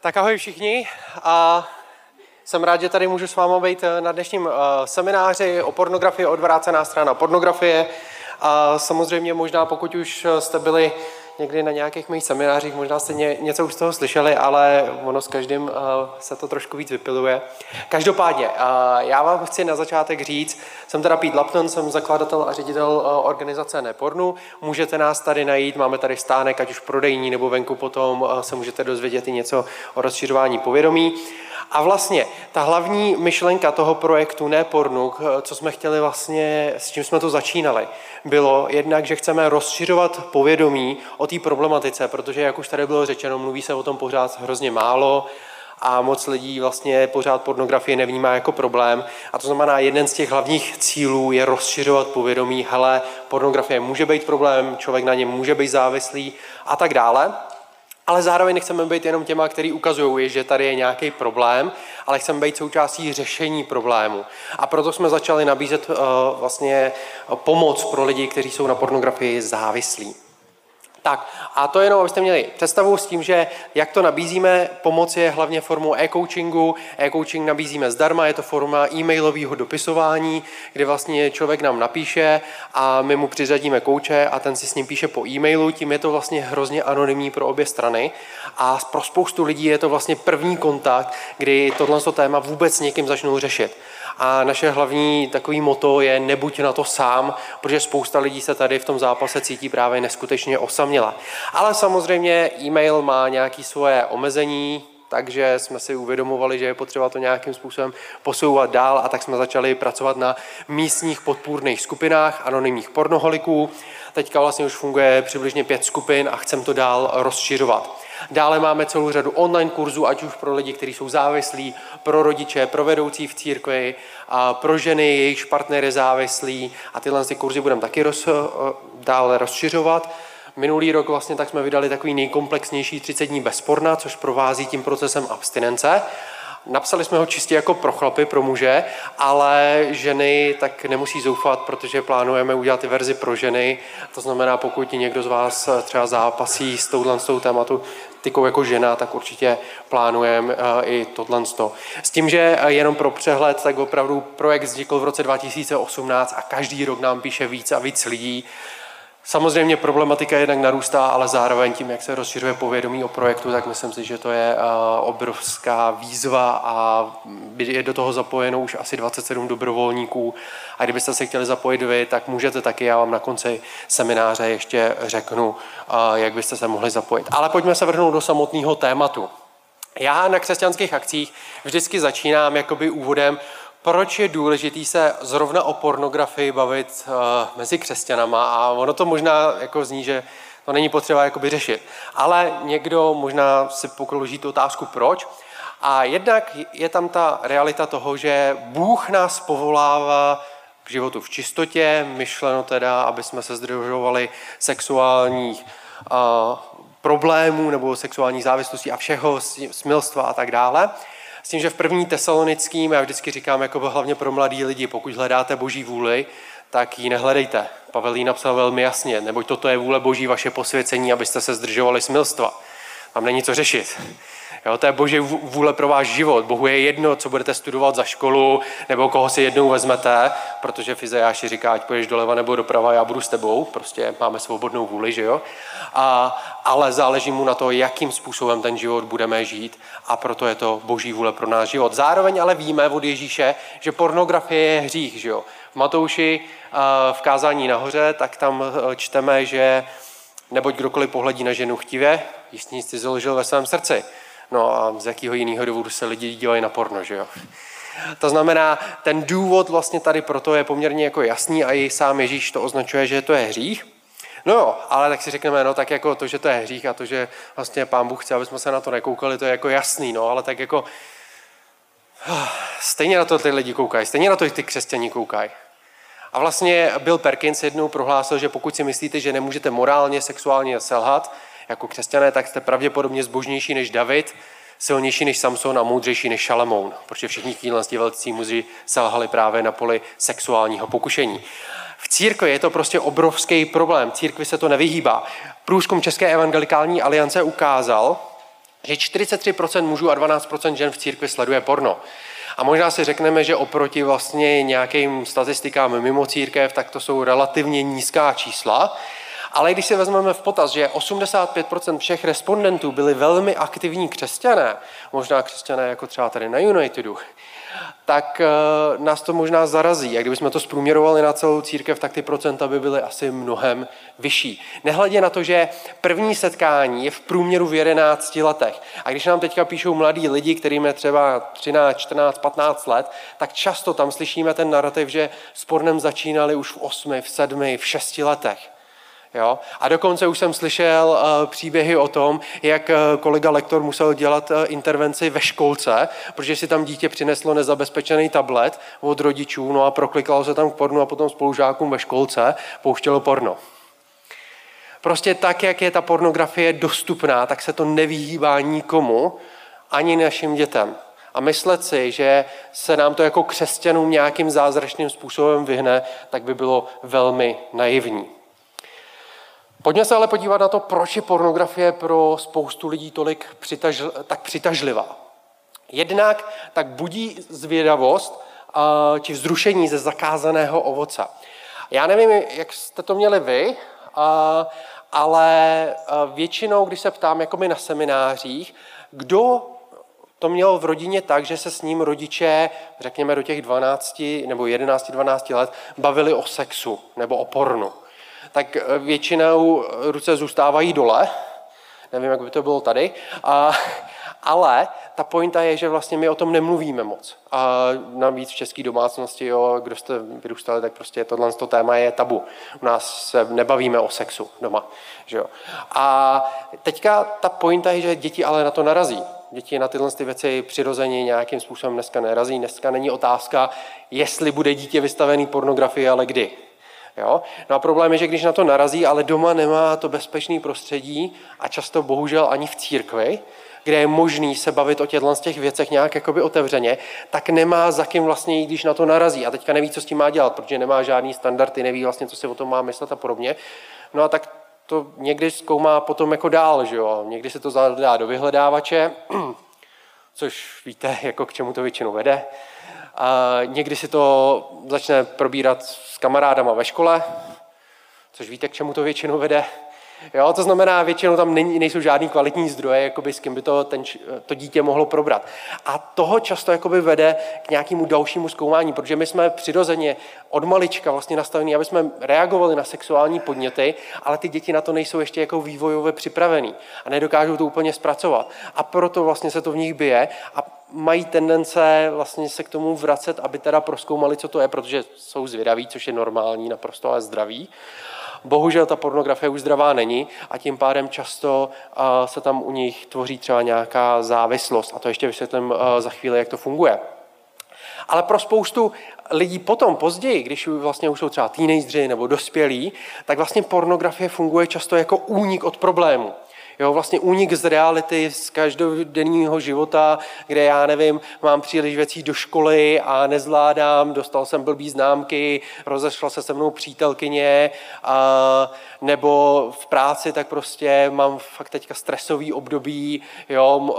Tak ahoj všichni. A jsem rád, že tady můžu s vámi být eh, na dnešním uh, semináři o pornografii, odvrácená strana pornografie. A samozřejmě možná, pokud už jste byli někdy na nějakých mých seminářích, možná jste ně, něco už z toho slyšeli, ale ono s každým uh, se to trošku víc vypiluje. Každopádně, uh, já vám chci na začátek říct, jsem teda Pete Lapton, jsem zakladatel a ředitel uh, organizace Nepornu. Můžete nás tady najít, máme tady stánek, ať už prodejní nebo venku potom uh, se můžete dozvědět i něco o rozšiřování povědomí. A vlastně ta hlavní myšlenka toho projektu Ne pornu, co jsme chtěli vlastně, s čím jsme to začínali, bylo jednak, že chceme rozšiřovat povědomí o té problematice, protože, jak už tady bylo řečeno, mluví se o tom pořád hrozně málo a moc lidí vlastně pořád pornografii nevnímá jako problém. A to znamená, jeden z těch hlavních cílů je rozšiřovat povědomí, hele, pornografie může být problém, člověk na něm může být závislý a tak dále ale zároveň nechceme být jenom těma, kteří ukazují, že tady je nějaký problém, ale chceme být součástí řešení problému. A proto jsme začali nabízet uh, vlastně pomoc pro lidi, kteří jsou na pornografii závislí. Tak a to jenom, abyste měli představu s tím, že jak to nabízíme, pomoc je hlavně formou e-coachingu. E-coaching nabízíme zdarma, je to forma e-mailového dopisování, kde vlastně člověk nám napíše a my mu přiřadíme kouče a ten si s ním píše po e-mailu, tím je to vlastně hrozně anonymní pro obě strany a pro spoustu lidí je to vlastně první kontakt, kdy tohle téma vůbec s někým začnou řešit. A naše hlavní takový moto je nebuď na to sám, protože spousta lidí se tady v tom zápase cítí právě neskutečně osaměla. Ale samozřejmě e-mail má nějaké svoje omezení, takže jsme si uvědomovali, že je potřeba to nějakým způsobem posouvat dál a tak jsme začali pracovat na místních podpůrných skupinách anonymních pornoholiků. Teďka vlastně už funguje přibližně pět skupin a chcem to dál rozšiřovat. Dále máme celou řadu online kurzů, ať už pro lidi, kteří jsou závislí, pro rodiče, pro vedoucí v církvi, a pro ženy, jejichž partner je závislý a tyhle ty kurzy budeme taky roz, eh, dále rozšiřovat. Minulý rok vlastně tak jsme vydali takový nejkomplexnější 30 dní bez porna, což provází tím procesem abstinence. Napsali jsme ho čistě jako pro chlapy, pro muže, ale ženy tak nemusí zoufat, protože plánujeme udělat i verzi pro ženy. To znamená, pokud někdo z vás třeba zápasí s touhle s tou tématu tykou jako žena, tak určitě plánujeme eh, i tohle. S tím, že eh, jenom pro přehled, tak opravdu projekt vznikl v roce 2018 a každý rok nám píše víc a víc lidí. Samozřejmě problematika jednak narůstá, ale zároveň tím, jak se rozšiřuje povědomí o projektu, tak myslím si, že to je eh, obrovská výzva a je do toho zapojeno už asi 27 dobrovolníků. A kdybyste se chtěli zapojit vy, tak můžete taky. Já vám na konci semináře ještě řeknu, eh, jak byste se mohli zapojit. Ale pojďme se vrhnout do samotného tématu. Já na křesťanských akcích vždycky začínám jakoby úvodem proč je důležitý se zrovna o pornografii bavit uh, mezi křesťanama a ono to možná jako zní, že to není potřeba jakoby řešit. Ale někdo možná si pokloží tu otázku proč. A jednak je tam ta realita toho, že Bůh nás povolává k životu v čistotě, myšleno teda, aby jsme se zdržovali sexuálních uh, problémů nebo sexuální závislostí a všeho, smilstva a tak dále. S tím, že v první tesalonickým, já vždycky říkám jako hlavně pro mladí lidi, pokud hledáte boží vůli, tak ji nehledejte. Pavel jí napsal velmi jasně, neboť toto je vůle boží vaše posvěcení, abyste se zdržovali smilstva. Tam není co řešit. Jo, to je boží vůle pro váš život. Bohu je jedno, co budete studovat za školu, nebo koho si jednou vezmete, protože Fizejáši říká, ať půjdeš doleva nebo doprava, já budu s tebou. Prostě máme svobodnou vůli, že jo? A, ale záleží mu na to, jakým způsobem ten život budeme žít a proto je to boží vůle pro náš život. Zároveň ale víme od Ježíše, že pornografie je hřích, že jo? V Matouši v kázání nahoře, tak tam e, čteme, že neboť kdokoliv pohledí na ženu chtivě, jistě si založil ve svém srdci. No a z jakého jiného důvodu se lidi dívají na porno, že jo? To znamená, ten důvod vlastně tady proto je poměrně jako jasný a i sám Ježíš to označuje, že to je hřích. No jo, ale tak si řekneme, no tak jako to, že to je hřích a to, že vlastně pán Bůh chce, aby jsme se na to nekoukali, to je jako jasný, no, ale tak jako stejně na to ty lidi koukají, stejně na to ty křesťaní koukají. A vlastně Bill Perkins jednou prohlásil, že pokud si myslíte, že nemůžete morálně, sexuálně selhat, jako křesťané, tak jste pravděpodobně zbožnější než David, silnější než Samson a moudřejší než Šalamoun, protože všichni tíhle velcí muži selhali právě na poli sexuálního pokušení. V církvi je to prostě obrovský problém. Církvi se to nevyhýbá. Průzkum České evangelikální aliance ukázal, že 43% mužů a 12% žen v církvi sleduje porno. A možná si řekneme, že oproti vlastně nějakým statistikám mimo církev, tak to jsou relativně nízká čísla. Ale když si vezmeme v potaz, že 85% všech respondentů byli velmi aktivní křesťané, možná křesťané jako třeba tady na Unitedu, tak eh, nás to možná zarazí. A kdybychom to zprůměrovali na celou církev, tak ty procenta by byly asi mnohem vyšší. Nehledě na to, že první setkání je v průměru v 11 letech. A když nám teďka píšou mladí lidi, kterým je třeba 13, 14, 15 let, tak často tam slyšíme ten narrativ, že s pornem začínali už v 8, v 7, v 6 letech. Jo? A dokonce už jsem slyšel uh, příběhy o tom, jak uh, kolega lektor musel dělat uh, intervenci ve školce, protože si tam dítě přineslo nezabezpečený tablet od rodičů, no a proklikalo se tam k pornu a potom spolužákům ve školce pouštělo porno. Prostě tak, jak je ta pornografie dostupná, tak se to nevyhýbá nikomu, ani našim dětem. A myslet si, že se nám to jako křesťanům nějakým zázračným způsobem vyhne, tak by bylo velmi naivní. Pojďme se ale podívat na to, proč je pornografie pro spoustu lidí tolik přitažl, tak přitažlivá. Jednak tak budí zvědavost či vzrušení ze zakázaného ovoce. Já nevím, jak jste to měli vy, ale většinou, když se ptám jako na seminářích, kdo to měl v rodině tak, že se s ním rodiče, řekněme do těch 12 nebo 11-12 let, bavili o sexu nebo o pornu tak eh, většinou ruce zůstávají dole. Nevím, jak by to bylo tady. A, ale ta pointa je, že vlastně my o tom nemluvíme moc. A navíc v české domácnosti, jo, kdo jste vyrůstali, tak prostě tohle to téma je tabu. U nás se nebavíme o sexu doma. Že jo. A teďka ta pointa je, že děti ale na to narazí. Děti na tyhle ty věci přirozeně nějakým způsobem dneska nerazí. Dneska není otázka, jestli bude dítě vystavený pornografii, ale kdy. Jo? No a problém je, že když na to narazí, ale doma nemá to bezpečné prostředí a často bohužel ani v církvi, kde je možný se bavit o těchto z těch věcech nějak jakoby otevřeně, tak nemá za kým vlastně když na to narazí. A teďka neví, co s tím má dělat, protože nemá žádný standardy, neví vlastně, co si o tom má myslet a podobně. No a tak to někdy zkoumá potom jako dál, že jo? Někdy se to zadá do vyhledávače, což víte, jako k čemu to většinou vede. A někdy si to začne probírat s kamarádama ve škole, což víte, k čemu to většinou vede. Jo, to znamená, většinou tam není, nejsou žádný kvalitní zdroje, jakoby, s kým by to, ten, to dítě mohlo probrat. A toho často jakoby, vede k nějakému dalšímu zkoumání, protože my jsme přirozeně od malička vlastně nastavení, aby jsme reagovali na sexuální podněty, ale ty děti na to nejsou ještě jako vývojově připravený a nedokážou to úplně zpracovat. A proto vlastně se to v nich bije a mají tendence vlastně se k tomu vracet, aby teda proskoumali, co to je, protože jsou zvědaví, což je normální, naprosto ale zdraví. Bohužel ta pornografie už zdravá není a tím pádem často se tam u nich tvoří třeba nějaká závislost. A to ještě vysvětlím za chvíli, jak to funguje. Ale pro spoustu lidí potom, později, když vlastně už jsou třeba teenageři nebo dospělí, tak vlastně pornografie funguje často jako únik od problému. Jo, vlastně únik z reality, z každodenního života, kde já nevím, mám příliš věcí do školy a nezvládám, dostal jsem blbý známky, rozešla se se mnou přítelkyně, a, nebo v práci, tak prostě mám fakt teďka stresový období, jo,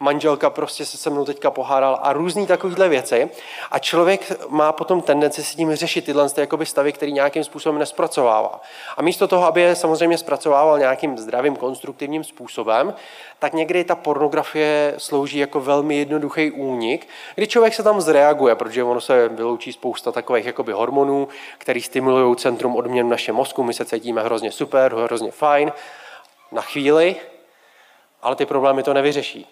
manželka prostě se se mnou teďka pohádala a různý takovýhle věci. A člověk má potom tendenci si tím řešit tyhle jakoby stavy, který nějakým způsobem nespracovává. A místo toho, aby je samozřejmě zpracovával nějakým zdravým, konstruktivním způsobem, tak někdy ta pornografie slouží jako velmi jednoduchý únik, kdy člověk se tam zreaguje, protože ono se vyloučí spousta takových jakoby hormonů, které stimulují centrum odměn v našem mozku, my se cítíme hrozně super, hrozně fajn, na chvíli, ale ty problémy to nevyřeší.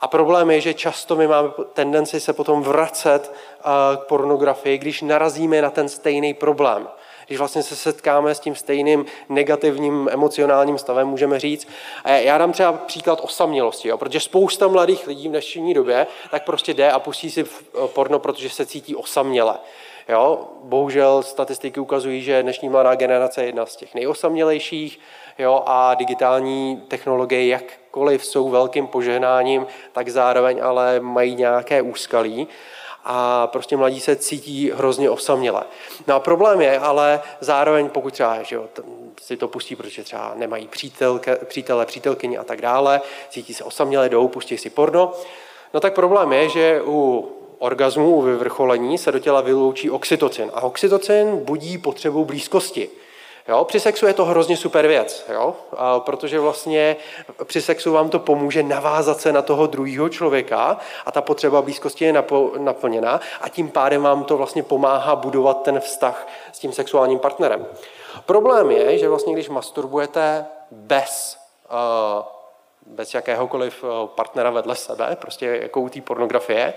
A problém je, že často my máme tendenci se potom vracet eh, k pornografii, když narazíme na ten stejný problém. Když vlastně se setkáme s tím stejným negativním emocionálním stavem, můžeme říct. Já dám třeba příklad osamělosti, jo, protože spousta mladých lidí v dnešní době tak prostě jde a pustí si eh, porno, protože se cítí osaměle. Jo? Bohužel statistiky ukazují, že dnešní mladá generace je jedna z těch nejosamělejších jo? a digitální technologie, jakkoliv jsou velkým požehnáním, tak zároveň ale mají nějaké úskalí a prostě mladí se cítí hrozně osaměle. No a problém je ale zároveň, pokud třeba že jo, si to pustí, protože třeba nemají přítelke, přítele, přítelkyni a tak dále, cítí se osamělé, jdou, pustí si porno. No tak problém je, že u orgazmu, u vyvrcholení se do těla vyloučí oxytocin. A oxytocin budí potřebu blízkosti. Jo? Při sexu je to hrozně super věc, jo? A protože vlastně při sexu vám to pomůže navázat se na toho druhého člověka a ta potřeba blízkosti je naplněna a tím pádem vám to vlastně pomáhá budovat ten vztah s tím sexuálním partnerem. Problém je, že vlastně když masturbujete bez, uh, bez jakéhokoliv eh, partnera vedle sebe, prostě jako u té pornografie,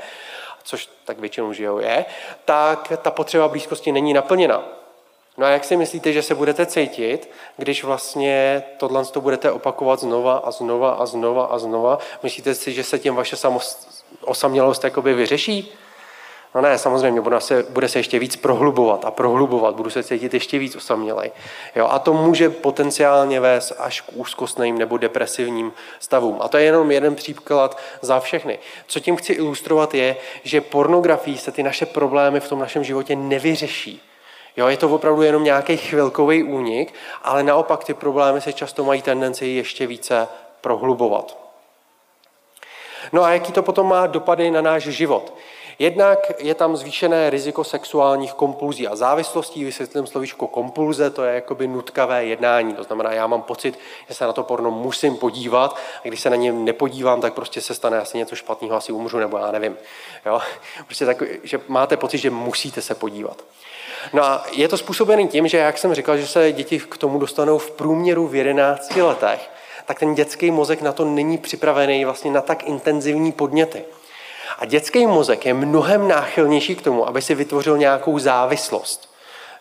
což tak většinou žijou je, tak ta potřeba blízkosti není naplněna. No a jak si myslíte, že se budete cítit, když vlastně tohle to budete opakovat znova a znova a znova a znova? Myslíte si, že se tím vaše osamělost jakoby vyřeší? No ne, samozřejmě, bude se, bude se ještě víc prohlubovat a prohlubovat, budu se cítit ještě víc osamělej. Jo, a to může potenciálně vést až k úzkostným nebo depresivním stavům. A to je jenom jeden příklad za všechny. Co tím chci ilustrovat je, že pornografií se ty naše problémy v tom našem životě nevyřeší. Jo, je to opravdu jenom nějaký chvilkový únik, ale naopak ty problémy se často mají tendenci ještě více prohlubovat. No a jaký to potom má dopady na náš život? Jednak je tam zvýšené riziko sexuálních kompulzí a závislostí. Vysvětlím slovíčko kompulze, to je jakoby nutkavé jednání. To znamená, já mám pocit, že se na to porno musím podívat a když se na ně nepodívám, tak prostě se stane asi něco špatného, asi umřu nebo já nevím. Jo? Prostě tak, že máte pocit, že musíte se podívat. No a je to způsobený tím, že jak jsem říkal, že se děti k tomu dostanou v průměru v 11 letech, tak ten dětský mozek na to není připravený vlastně na tak intenzivní podněty. A dětský mozek je mnohem náchylnější k tomu, aby si vytvořil nějakou závislost.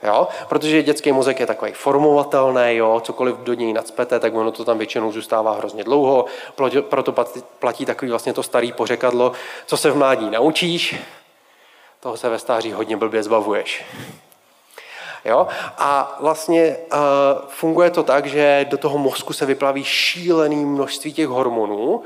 Jo? Protože dětský mozek je takový formovatelný, jo? cokoliv do něj nadspete, tak ono to tam většinou zůstává hrozně dlouho, proto platí takový vlastně to starý pořekadlo, co se v mládí naučíš, toho se ve stáří hodně blbě zbavuješ. Jo? A vlastně uh, funguje to tak, že do toho mozku se vyplaví šílený množství těch hormonů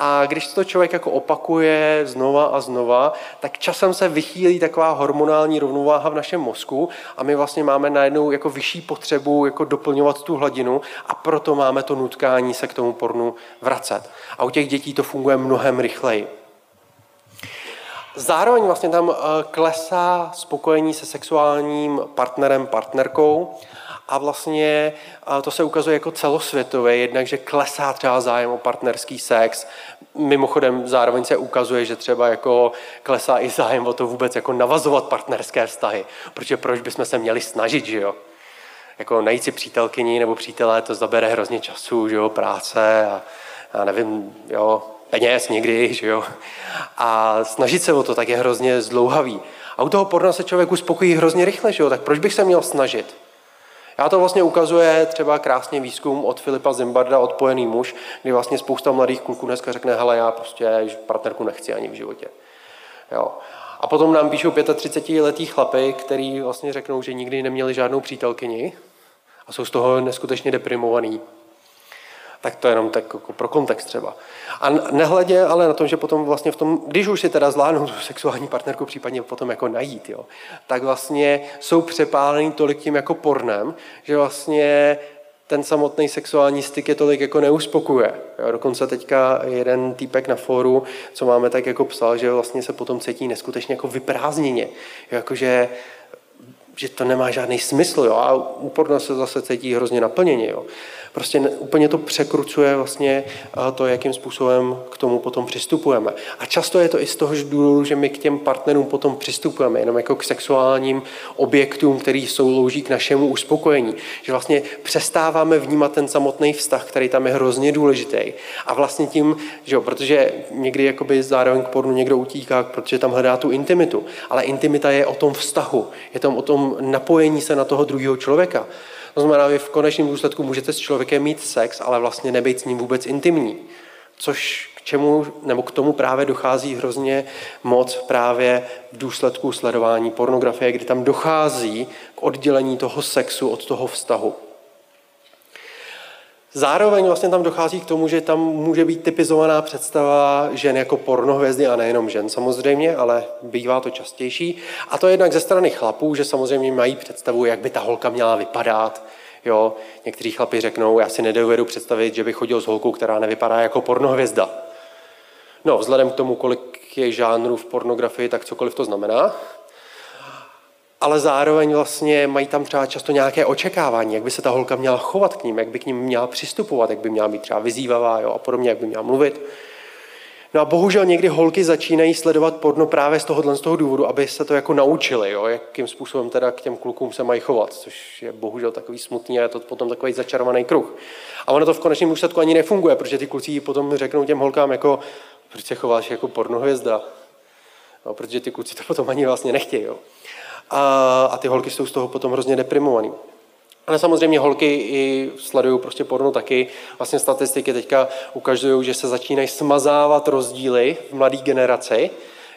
a když to člověk jako opakuje znova a znova, tak časem se vychýlí taková hormonální rovnováha v našem mozku a my vlastně máme najednou jako vyšší potřebu jako doplňovat tu hladinu a proto máme to nutkání se k tomu pornu vracet. A u těch dětí to funguje mnohem rychleji. Zároveň vlastně tam eh, klesá spokojení se sexuálním partnerem, partnerkou a vlastně eh, to se ukazuje jako celosvětové, jednak, že klesá třeba zájem o partnerský sex. Mimochodem zároveň se ukazuje, že třeba jako klesá i zájem o to vůbec jako navazovat partnerské vztahy. Protože proč bychom se měli snažit, že jo? Jako najít si přítelkyni nebo přítele, to zabere hrozně času, že jo, práce a, a nevím, jo, peněz někdy, že jo. A snažit se o to tak je hrozně zdlouhavý. A u toho porna se člověk uspokojí hrozně rychle, že jo. Tak proč bych se měl snažit? Já to vlastně ukazuje třeba krásně výzkum od Filipa Zimbarda, Odpojený muž, kdy vlastně spousta mladých kluků dneska řekne, hele, já prostě partnerku nechci ani v životě. Jo. A potom nám píšou 35-letý chlapy, který vlastně řeknou, že nikdy neměli žádnou přítelkyni a jsou z toho neskutečně deprimovaný. Tak to je jenom tak jako pro kontext třeba. A nehledě ale na tom, že potom vlastně v tom, když už si teda zvládnou tu sexuální partnerku případně potom jako najít, jo, tak vlastně jsou přepálený tolik tím jako pornem, že vlastně ten samotný sexuální styk je tolik jako neuspokuje. Jo, dokonce teďka jeden týpek na fóru, co máme tak jako psal, že vlastně se potom cítí neskutečně jako vyprázdněně. Jakože že to nemá žádný smysl jo? a úporno se zase cítí hrozně naplněně. Jo? Prostě úplně to překrucuje vlastně eh, to, jakým způsobem k tomu potom přistupujeme. A často je to i z toho důvodu, že my k těm partnerům potom přistupujeme jenom jako k sexuálním objektům, který slouží k našemu uspokojení. Že vlastně přestáváme vnímat ten samotný vztah, který tam je hrozně důležitý. A vlastně tím, že jo, protože někdy jakoby zároveň k pornu někdo utíká, protože tam hledá tu intimitu. Ale intimita je o tom vztahu, je tam o tom napojení se na toho druhého člověka. To znamená, vy v konečném důsledku můžete s člověkem mít sex, ale vlastně nebejt s ním vůbec intimní. Což k čemu, nebo k tomu právě dochází hrozně moc právě v důsledku sledování pornografie, kdy tam dochází k oddělení toho sexu od toho vztahu. Zároveň vlastně tam dochází k tomu, že tam může být typizovaná představa žen jako pornohvězdy a nejenom žen samozřejmě, ale bývá to častější. A to jednak ze strany chlapů, že samozřejmě mají představu, jak by ta holka měla vypadat, Jo, někteří chlapi řeknou, já si nedovedu představit, že bych chodil s holkou, která nevypadá jako pornohvězda. No, vzhledem k tomu, kolik je žánrů v pornografii, tak cokoliv to znamená. Ale zároveň vlastně mají tam třeba často nějaké očekávání, jak by se ta holka měla chovat k ním, jak by k ním měla přistupovat, jak by měla být třeba vyzývavá jo, a podobně, jak by měla mluvit. No a bohužel někdy holky začínají sledovat porno právě z tohohle z toho důvodu, aby se to jako naučili, jo, jakým způsobem teda k těm klukům se mají chovat, což je bohužel takový smutný a je to potom takový začarovaný kruh. A ono to v konečném důsledku ani nefunguje, protože ty kluci potom řeknou těm holkám jako, proč se chováš jako pornohvězda, no, protože ty kluci to potom ani vlastně nechtějí. Jo. A, a ty holky jsou z toho potom hrozně deprimovaný. Ale samozřejmě holky i sledují prostě porno taky. Vlastně statistiky teďka ukazují, že se začínají smazávat rozdíly v mladé generaci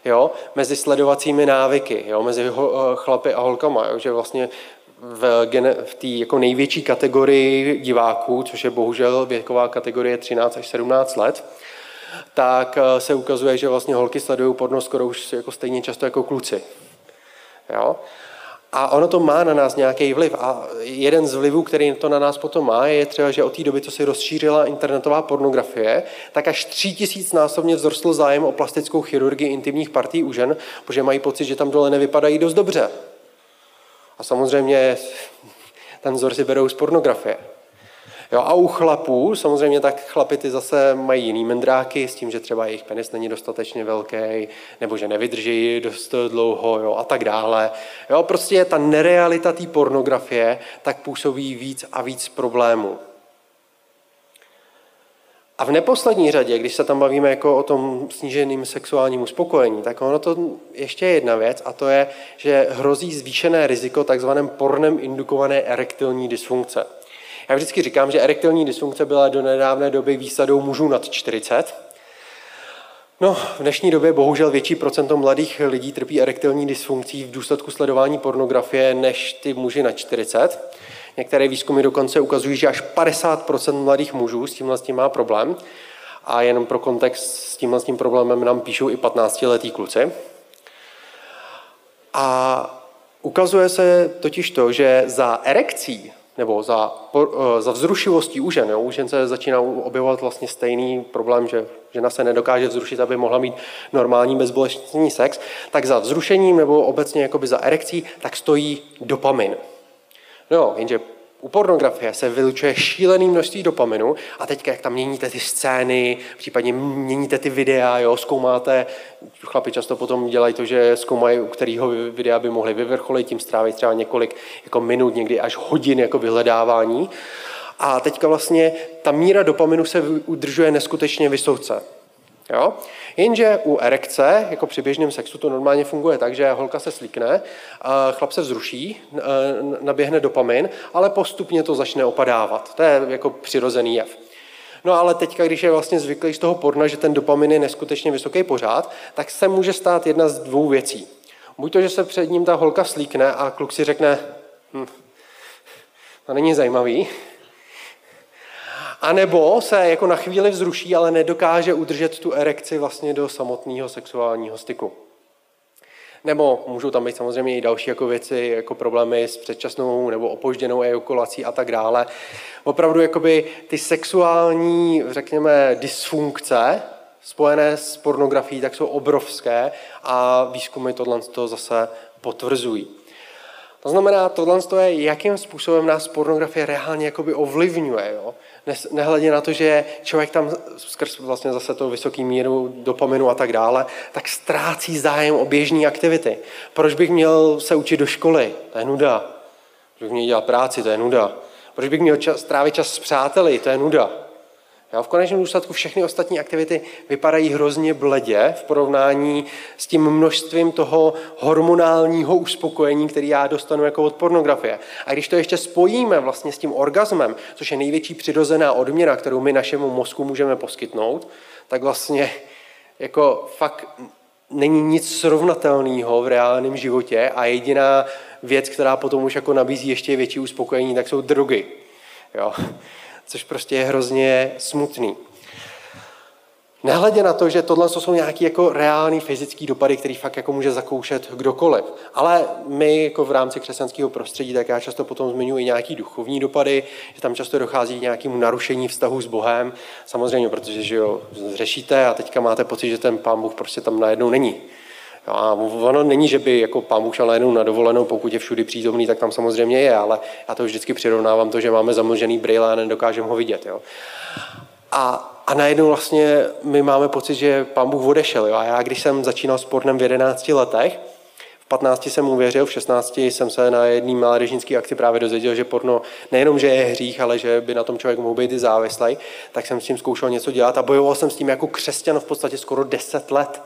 jo, mezi sledovacími návyky, jo, mezi ho, eh, chlapy a holkama, jo, že vlastně v, v té jako největší kategorii diváků, což je bohužel věková kategorie 13 až 17 let, tak eh, se ukazuje, že vlastně holky sledují porno skoro už jako stejně často jako kluci. Jo? A ono to má na nás nějaký vliv. A jeden z vlivů, který to na nás potom má, je třeba, že od té doby, co se rozšířila internetová pornografie, tak až tří tisíc násobně vzrostl zájem o plastickou chirurgii intimních partí u žen, protože mají pocit, že tam dole nevypadají dost dobře. A samozřejmě ten vzor si berou z pornografie. Jo, a u chlapů, samozřejmě tak chlapi ty zase mají jiný mendráky s tím, že třeba jejich penis není dostatečně velký, nebo že nevydrží dost dlouho jo, a tak dále. Jo, prostě ta nerealita té pornografie tak působí víc a víc problémů. A v neposlední řadě, když se tam bavíme jako o tom sníženém sexuálním uspokojení, tak ono to ještě je jedna věc a to je, že hrozí zvýšené riziko takzvaném pornem indukované erektilní dysfunkce. Já vždycky říkám, že erektilní dysfunkce byla do nedávné doby výsadou mužů nad 40. No, v dnešní době bohužel větší procento mladých lidí trpí erektilní dysfunkcí v důsledku sledování pornografie než ty muži na 40. Některé výzkumy dokonce ukazují, že až 50% mladých mužů s tímhle s tím má problém. A jenom pro kontext s tímhle s tím problémem nám píšou i 15-letý kluci. A ukazuje se totiž to, že za erekcí nebo za, eh, za vzrušivostí u žen. Jo? U žen se začíná objevovat vlastně stejný problém, že žena se nedokáže vzrušit, aby mohla mít normální bezbolestný sex, tak za vzrušením nebo obecně jakoby za erekcí, tak stojí dopamin. No, jenže u pornografie se vylučuje šílený množství dopaminu a teď, jak tam měníte ty scény, případně měníte ty videa, jo, zkoumáte, chlapi často potom dělají to, že zkoumají, u kterého videa by mohli vyvrcholit, tím strávit třeba několik jako minut, někdy až hodin jako vyhledávání. A teďka vlastně ta míra dopaminu se udržuje neskutečně vysoce. Jo? Jenže u erekce, jako při běžném sexu, to normálně funguje tak, že holka se slíkne, chlap se vzruší, naběhne dopamin, ale postupně to začne opadávat. To je jako přirozený jev. No ale teďka, když je vlastně zvyklý z toho porna, že ten dopamin je neskutečně vysoký pořád, tak se může stát jedna z dvou věcí. Buď to, že se před ním ta holka slíkne a kluk si řekne, hm, to není zajímavý, a nebo se jako na chvíli vzruší, ale nedokáže udržet tu erekci vlastně do samotného sexuálního styku. Nebo můžou tam být samozřejmě i další jako věci, jako problémy s předčasnou nebo opožděnou ejakulací a tak dále. Opravdu jakoby ty sexuální, řekněme, dysfunkce spojené s pornografií, tak jsou obrovské a výzkumy tohle to zase potvrzují. To znamená, tohle je, jakým způsobem nás pornografie reálně ovlivňuje. Jo? Nehledě na to, že člověk tam skrz vlastně zase to vysoký míru dopaminu a tak dále, tak ztrácí zájem o běžné aktivity. Proč bych měl se učit do školy? To je nuda. Proč bych měl dělat práci? To je nuda. Proč bych měl čas, trávit čas s přáteli? To je nuda. Jo, v konečném důsledku všechny ostatní aktivity vypadají hrozně bledě v porovnání s tím množstvím toho hormonálního uspokojení, který já dostanu jako od pornografie. A když to ještě spojíme vlastně s tím orgazmem, což je největší přirozená odměna, kterou my našemu mozku můžeme poskytnout, tak vlastně jako fakt není nic srovnatelného v reálném životě a jediná věc, která potom už jako nabízí ještě větší uspokojení, tak jsou drogy. Jo což prostě je hrozně smutný. Nehledě na to, že tohle jsou nějaké jako reální fyzické dopady, který fakt jako může zakoušet kdokoliv. Ale my jako v rámci křesťanského prostředí, tak já často potom zmiňuji i nějaký duchovní dopady, že tam často dochází k nějakému narušení vztahu s Bohem. Samozřejmě, protože že jo, řešíte a teďka máte pocit, že ten pán Bůh prostě tam najednou není. Jo, a ono není, že by jako pán Bůh šel najednou na dovolenou, pokud je všudy přítomný, tak tam samozřejmě je, ale já to vždycky přirovnávám to, že máme zamlžený brýle a nedokážeme ho vidět. Jo. A a najednou vlastně my máme pocit, že pán Bůh odešel. Jo? A já, když jsem začínal s pornem v 11 letech, v 15 jsem uvěřil, v 16 jsem se na jedné mládežnické akci právě dozvěděl, že porno nejenom, že je hřích, ale že by na tom člověk mohl být i závislý, tak jsem s tím zkoušel něco dělat a bojoval jsem s tím jako křesťan v podstatě skoro 10 let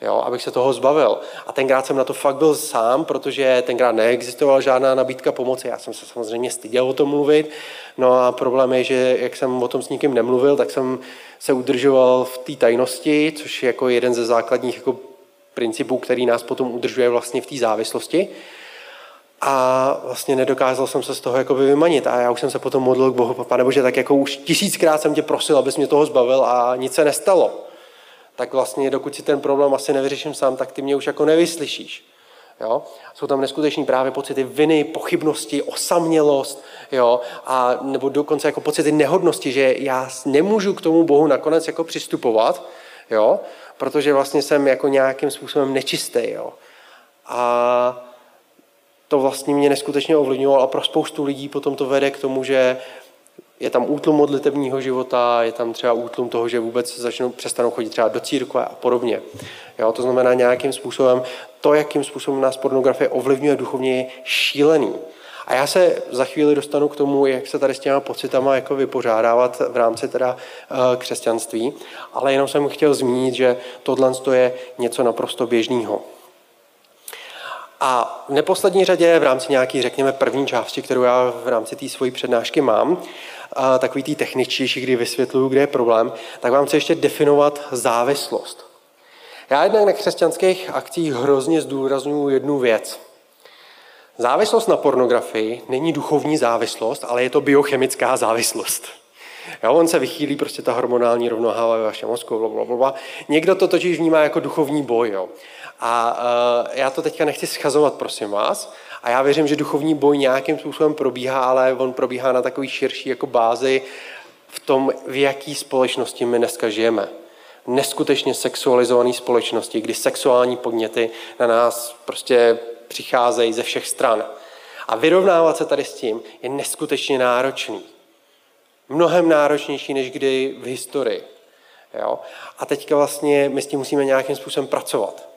jo, abych se toho zbavil. A tenkrát jsem na to fakt byl sám, protože tenkrát neexistovala žádná nabídka pomoci. Já jsem se samozřejmě styděl o tom mluvit. No a problém je, že jak jsem o tom s nikým nemluvil, tak jsem se udržoval v té tajnosti, což je jako jeden ze základních jako principů, který nás potom udržuje vlastně v té závislosti. A vlastně nedokázal jsem se z toho jako vymanit. A já už jsem se potom modlil k Bohu, pane Bože, tak jako už tisíckrát jsem tě prosil, abys mě toho zbavil a nic se nestalo tak vlastně dokud si ten problém asi nevyřeším sám, tak ty mě už jako nevyslyšíš. Jo? Jsou tam neskutečný právě pocity viny, pochybnosti, osamělost, jo? A, nebo dokonce jako pocity nehodnosti, že já nemůžu k tomu Bohu nakonec jako přistupovat, jo? protože vlastně jsem jako nějakým způsobem nečistý. Jo? A to vlastně mě neskutečně ovlivňovalo a pro spoustu lidí potom to vede k tomu, že je tam útlum modlitebního života, je tam třeba útlum toho, že vůbec začnou, přestanou chodit třeba do církve a podobně. Jo, to znamená nějakým způsobem, to, jakým způsobem nás pornografie ovlivňuje duchovně, je šílený. A já se za chvíli dostanu k tomu, jak se tady s těma pocitama jako vypořádávat v rámci teda eh, křesťanství, ale jenom jsem chtěl zmínit, že tohle je něco naprosto běžného. A v neposlední řadě v rámci nějaké, řekněme, první části, kterou já v rámci té svojí přednášky mám, takový tý techničtější, kdy vysvětluju, kde je problém, tak vám chci ještě definovat závislost. Já jednak na křesťanských akcích hrozně zdůraznuju jednu věc. Závislost na pornografii není duchovní závislost, ale je to biochemická závislost. Jo, on se vychýlí prostě ta hormonální rovnováha ve vašem mozku, blablabla. Někdo to totiž vnímá jako duchovní boj. Jo. A uh, já to teďka nechci schazovat, prosím vás, a já věřím, že duchovní boj nějakým způsobem probíhá, ale on probíhá na takový širší jako bázi v tom, v jaký společnosti my dneska žijeme. Neskutečně sexualizované společnosti, kdy sexuální podněty na nás prostě přicházejí ze všech stran. A vyrovnávat se tady s tím je neskutečně náročný. Mnohem náročnější než kdy v historii. Jo? A teďka vlastně my s tím musíme nějakým způsobem pracovat.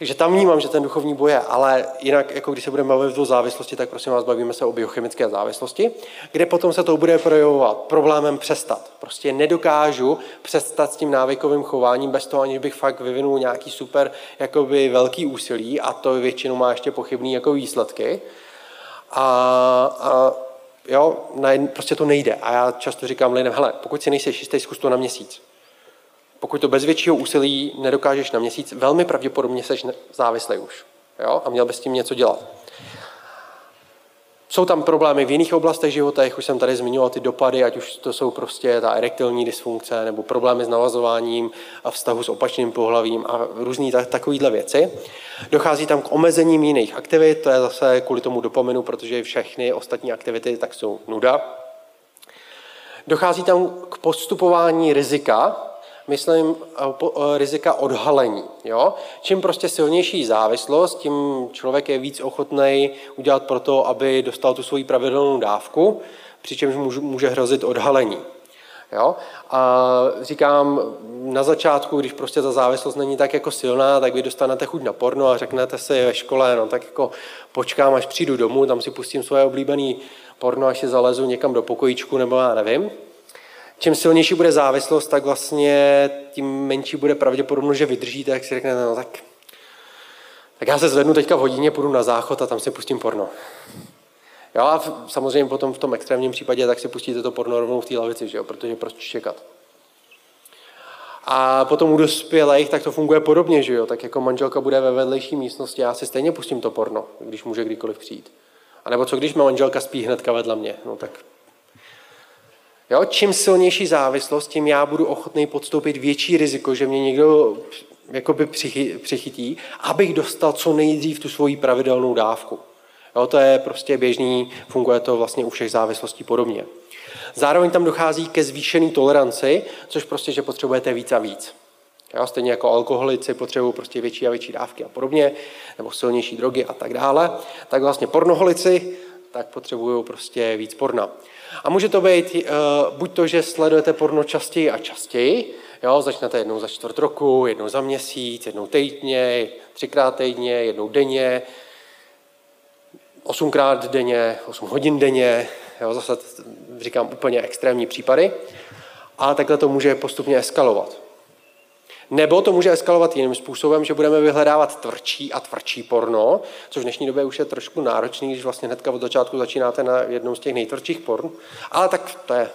Takže tam vnímám, že ten duchovní boj je, ale jinak, jako když se budeme bavit o závislosti, tak prosím vás, bavíme se o biochemické závislosti, kde potom se to bude projevovat problémem přestat. Prostě nedokážu přestat s tím návykovým chováním bez toho, aniž bych fakt vyvinul nějaký super jakoby velký úsilí a to většinou má ještě pochybný jako výsledky. A, a jo, prostě to nejde. A já často říkám lidem, hele, pokud si nejsi jistý, zkus to na měsíc. Pokud to bez většího úsilí nedokážeš na měsíc, velmi pravděpodobně seš závislý už. Jo? A měl bys s tím něco dělat. Jsou tam problémy v jiných oblastech života, jak už jsem tady zmiňoval ty dopady, ať už to jsou prostě ta erektilní dysfunkce nebo problémy s navazováním a vztahu s opačným pohlavím a různé tak, takovéhle věci. Dochází tam k omezením jiných aktivit, to je zase kvůli tomu dopomenu, protože všechny ostatní aktivity tak jsou nuda. Dochází tam k postupování rizika, myslím, eh, rizika odhalení. Jo? Čím prostě silnější závislost, tím člověk je víc ochotný udělat pro to, aby dostal tu svoji pravidelnou dávku, přičemž může hrozit odhalení. Jo? A říkám, na začátku, když prostě ta závislost není tak jako silná, tak vy dostanete chuť na porno a řeknete si ve škole, no tak jako počkám, až přijdu domů, tam si pustím svoje oblíbené porno, až si zalezu někam do pokojíčku, nebo já nevím čím silnější bude závislost, tak vlastně tím menší bude pravděpodobnost, že vydržíte, jak si řeknete, no tak, tak já se zvednu teďka v hodině, půjdu na záchod a tam si pustím porno. Jo, a samozřejmě potom v tom extrémním případě tak si pustíte to porno rovnou v té lavici, že jo? protože proč čekat. A potom u dospělých tak to funguje podobně, že jo? Tak jako manželka bude ve vedlejší místnosti, já si stejně pustím to porno, když může kdykoliv přijít. A nebo co když má manželka spí hnedka vedle mě? No tak Jo? Čím silnější závislost, tím já budu ochotný podstoupit větší riziko, že mě někdo jakoby přichytí, abych dostal co nejdřív tu svoji pravidelnou dávku. Jo, to je prostě běžný, funguje to vlastně u všech závislostí podobně. Zároveň tam dochází ke zvýšené toleranci, což prostě, že potřebujete víc a víc. Jo, stejně jako alkoholici potřebují prostě větší a větší dávky a podobně, nebo silnější drogy a tak dále, tak vlastně pornoholici tak potřebují prostě víc porna. A může to být uh, buď to, že sledujete porno častěji a častěji, jo, začnete jednou za čtvrt roku, jednou za měsíc, jednou týdně, třikrát týdně, jednou denně, osmkrát denně, osm hodin denně, jo, zase říkám úplně extrémní případy, a takhle to může postupně eskalovat. Nebo to může eskalovat jiným způsobem, že budeme vyhledávat tvrdší a tvrdší porno, což v dnešní době už je trošku náročný, když vlastně hnedka od začátku začínáte na jednou z těch nejtvrdších porn. Ale tak to je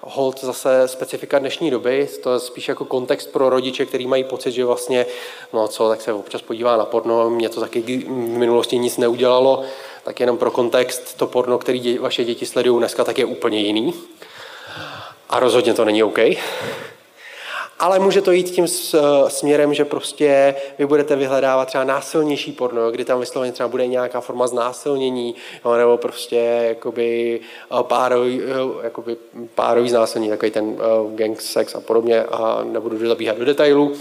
hold zase specifika dnešní doby, to je spíš jako kontext pro rodiče, kteří mají pocit, že vlastně, no co, tak se občas podívá na porno, mě to taky v minulosti nic neudělalo, tak jenom pro kontext, to porno, který vaše děti sledují dneska, tak je úplně jiný. A rozhodně to není OK. Ale může to jít tím eh, směrem, že prostě vy budete vyhledávat třeba násilnější porno, kdy tam vysloveně třeba bude nějaká forma znásilnění, nebo prostě jakoby eh, párový, eh, jakoby párový znásilnění, takový ten gang sex a podobně, a nebudu zabíhat do detailů.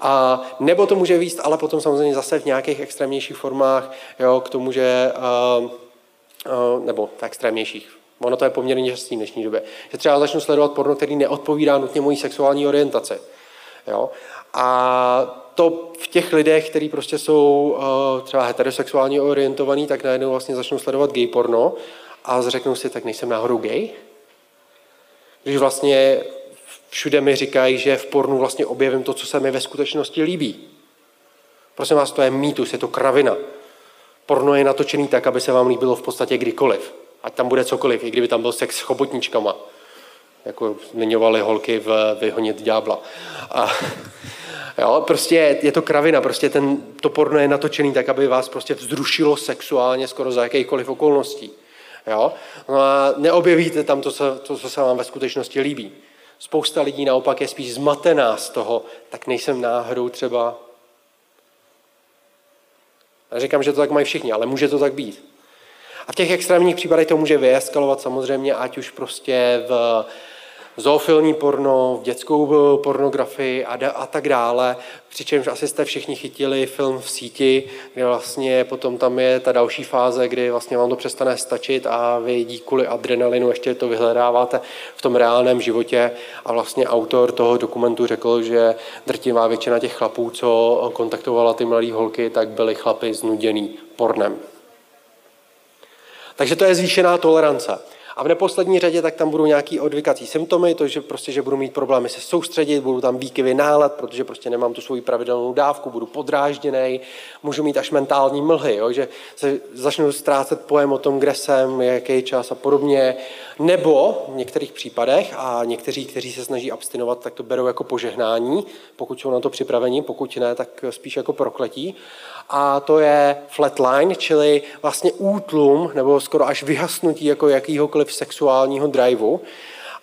A nebo to může výst, ale potom samozřejmě zase v nějakých extrémnějších formách, jo, k tomu, že, uh, uh, nebo v extrémnějších, Ono to je poměrně častý v dnešní době. Že třeba začnu sledovat porno, který neodpovídá nutně mojí sexuální orientaci. Jo? A to v těch lidech, kteří prostě jsou uh, třeba heterosexuálně orientovaní, tak najednou vlastně začnou sledovat gay porno a řeknou si, tak nejsem náhodou gay? Když vlastně všude mi říkají, že v pornu vlastně objevím to, co se mi ve skutečnosti líbí. Prosím vás, to je mýtus, je to kravina. Porno je natočený tak, aby se vám líbilo v podstatě kdykoliv ať tam bude cokoliv, i kdyby tam byl sex s chobotničkama, jako zmiňovaly holky v Vyhonit ďábla. A, jo, prostě je to kravina, prostě ten, to porno je natočený tak, aby vás prostě vzrušilo sexuálně skoro za jakýchkoliv okolností. Jo? No a neobjevíte tam to, co, to, co se vám ve skutečnosti líbí. Spousta lidí naopak je spíš zmatená z toho, tak nejsem náhodou třeba. Já říkám, že to tak mají všichni, ale může to tak být. A v těch extrémních případech to může vyeskalovat samozřejmě, ať už prostě v zoofilní porno, v dětskou pornografii a, a tak dále. Přičemž asi jste všichni chytili film v síti, kde vlastně potom tam je ta další fáze, kdy vlastně vám to přestane stačit a vy díky adrenalinu ještě to vyhledáváte v tom reálném životě. A vlastně autor toho dokumentu řekl, že drtivá většina těch chlapů, co kontaktovala ty mladé holky, tak byly chlapy znuděný pornem. Takže to je zvýšená tolerance. A v neposlední řadě tak tam budou nějaký odvykací symptomy, to, že prostě, že budu mít problémy se soustředit, budu tam výkyvy nálad, protože prostě nemám tu svoji pravidelnou dávku, budu podrážděný, můžu mít až mentální mlhy, jo, že se začnu ztrácet pojem o tom, kde jsem, jaký čas a podobně. Nebo v některých případech, a někteří, kteří se snaží abstinovat, tak to berou jako požehnání, pokud jsou na to připraveni, pokud ne, tak spíš jako prokletí a to je flatline, čili vlastně útlum nebo skoro až vyhasnutí jako jakýhokoliv sexuálního driveu.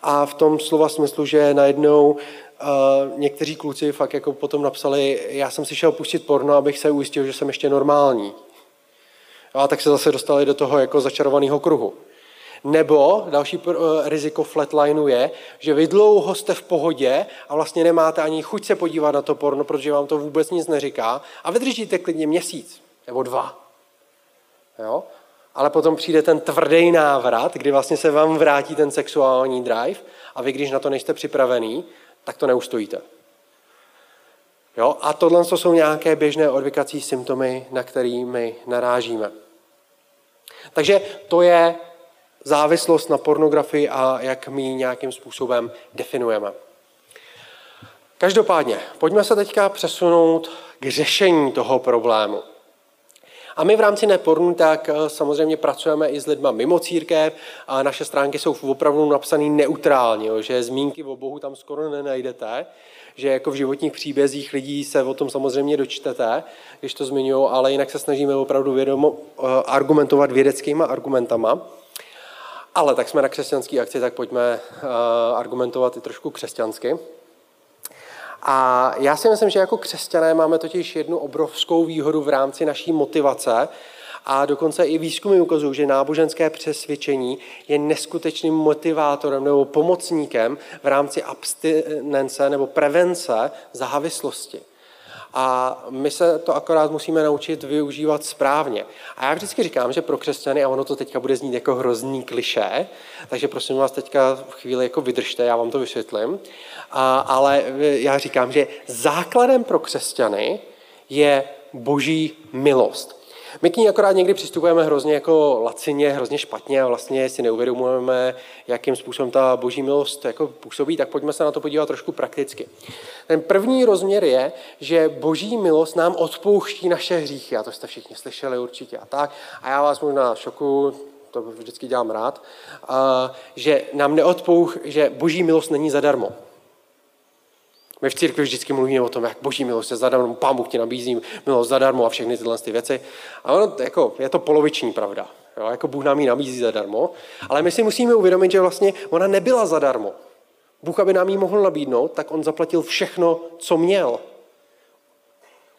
A v tom slova smyslu, že najednou Uh, někteří kluci fakt jako potom napsali, já jsem si šel pustit porno, abych se ujistil, že jsem ještě normální. A tak se zase dostali do toho jako začarovaného kruhu. Nebo další eh, riziko flatlineu je, že vy dlouho jste v pohodě a vlastně nemáte ani chuť se podívat na to porno, protože vám to vůbec nic neříká a vydržíte klidně měsíc nebo dva. Jo? Ale potom přijde ten tvrdý návrat, kdy vlastně se vám vrátí ten sexuální drive a vy, když na to nejste připravený, tak to neustojíte. Jo? A tohle jsou nějaké běžné odvykací symptomy, na kterými narážíme. Takže to je závislost na pornografii a jak my ji nějakým způsobem definujeme. Každopádně, pojďme se teďka přesunout k řešení toho problému. A my v rámci Nepornu tak eh, samozřejmě pracujeme i s lidmi mimo církev a naše stránky jsou opravdu napsané neutrálně, že zmínky o Bohu tam skoro nenajdete, že jako v životních příbězích lidí se o tom samozřejmě dočtete, když to zmiňují, ale jinak se snažíme opravdu vědomo eh, argumentovat vědeckýma argumentama. Ale tak jsme na křesťanské akci, tak pojďme uh, argumentovat i trošku křesťansky. A já si myslím, že jako křesťané máme totiž jednu obrovskou výhodu v rámci naší motivace, a dokonce i výzkumy ukazují, že náboženské přesvědčení je neskutečným motivátorem nebo pomocníkem v rámci abstinence nebo prevence závislosti. A my se to akorát musíme naučit využívat správně. A já vždycky říkám, že pro křesťany, a ono to teďka bude znít jako hrozný kliše, takže prosím vás teďka v chvíli jako vydržte, já vám to vysvětlím. A, ale já říkám, že základem pro křesťany je boží milost. My k ní akorát někdy přistupujeme hrozně jako lacině, hrozně špatně a vlastně si neuvědomujeme, jakým způsobem ta boží milost jako působí, tak pojďme se na to podívat trošku prakticky. Ten první rozměr je, že boží milost nám odpouští naše hříchy, a to jste všichni slyšeli určitě a tak. A já vás možná šoku, to vždycky dělám rád, že nám neodpouch, že boží milost není zadarmo. My v církvi vždycky mluvíme o tom, jak boží milost je zadarmo, pán Bůh ti nabízí milost zadarmo a všechny tyhle ty věci. A ono, jako, je to poloviční pravda. Jo? Jako Bůh nám ji nabízí zadarmo. Ale my si musíme uvědomit, že vlastně ona nebyla zadarmo. Bůh, aby nám ji mohl nabídnout, tak on zaplatil všechno, co měl.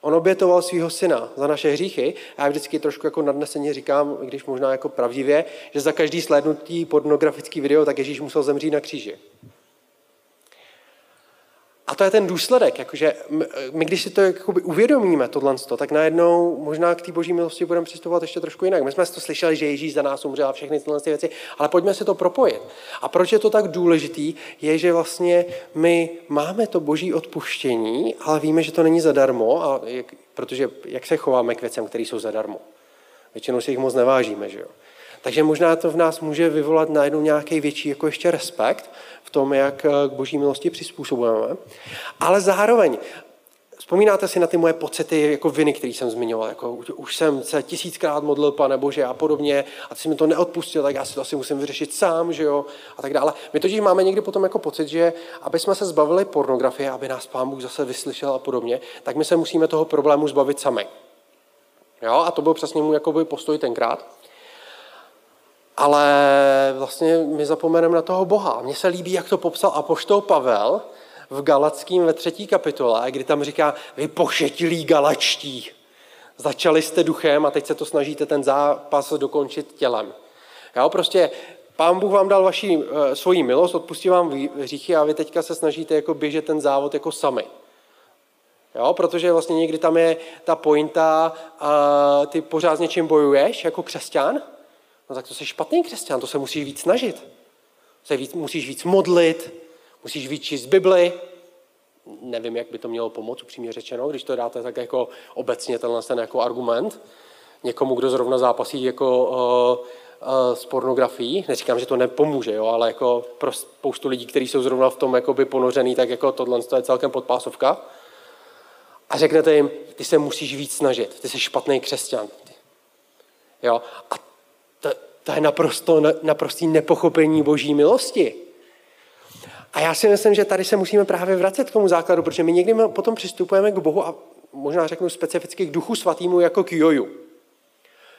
On obětoval svého syna za naše hříchy. A já vždycky trošku jako nadneseně říkám, když možná jako pravdivě, že za každý slednutý pornografický video, tak Ježíš musel zemřít na kříži. A to je ten důsledek, jakože my, když si to jakoby uvědomíme, tohle, tak najednou možná k té boží milosti budeme přistupovat ještě trošku jinak. My jsme to slyšeli, že Ježíš za nás umřel a všechny tyhle věci, ale pojďme si to propojit. A proč je to tak důležitý, je, že vlastně my máme to boží odpuštění, ale víme, že to není zadarmo, a jak, protože jak se chováme k věcem, které jsou zadarmo? Většinou si jich moc nevážíme, že jo? Takže možná to v nás může vyvolat najednou nějaký větší jako ještě respekt v tom, jak eh, k boží milosti přizpůsobujeme. Ale zároveň Vzpomínáte si na ty moje pocity jako viny, které jsem zmiňoval, jako už jsem se tisíckrát modlil, pane Bože, a podobně, a ty jsi mi to neodpustil, tak já si to asi musím vyřešit sám, že jo, a tak dále. My totiž máme někdy potom jako pocit, že aby jsme se zbavili pornografie, aby nás pán Bůh zase vyslyšel a podobně, tak my se musíme toho problému zbavit sami. Jo, a to byl přesně můj jakoby postoj tenkrát. Ale vlastně my zapomeneme na toho Boha. Mně se líbí, jak to popsal apoštol Pavel v Galackým ve třetí kapitole, kdy tam říká, vy pošetilí galačtí, začali jste duchem a teď se to snažíte ten zápas dokončit tělem. Jo, prostě Pán Bůh vám dal vaši, eh, svoji milost, odpustí vám hříchy a vy teďka se snažíte jako běžet ten závod jako sami. Jo, protože vlastně někdy tam je ta pointa, a ty pořád s něčím bojuješ jako křesťan, no tak to jsi špatný křesťan, to se musíš víc snažit. Se víc, musíš víc modlit, musíš víc číst Bibli. Nevím, jak by to mělo pomoct, upřímně řečeno, když to dáte tak jako obecně tenhle ten jako argument. Někomu, kdo zrovna zápasí jako uh, uh, s pornografií. Neříkám, že to nepomůže, jo, ale jako pro spoustu lidí, kteří jsou zrovna v tom jakoby ponořený, tak jako tohle je celkem podpásovka. A řeknete jim, ty se musíš víc snažit, ty jsi špatný křesťan. Jo? A to, je naprosto, naprostý nepochopení boží milosti. A já si myslím, že tady se musíme právě vracet k tomu základu, protože my někdy potom přistupujeme k Bohu a možná řeknu specificky k duchu svatýmu jako k joju.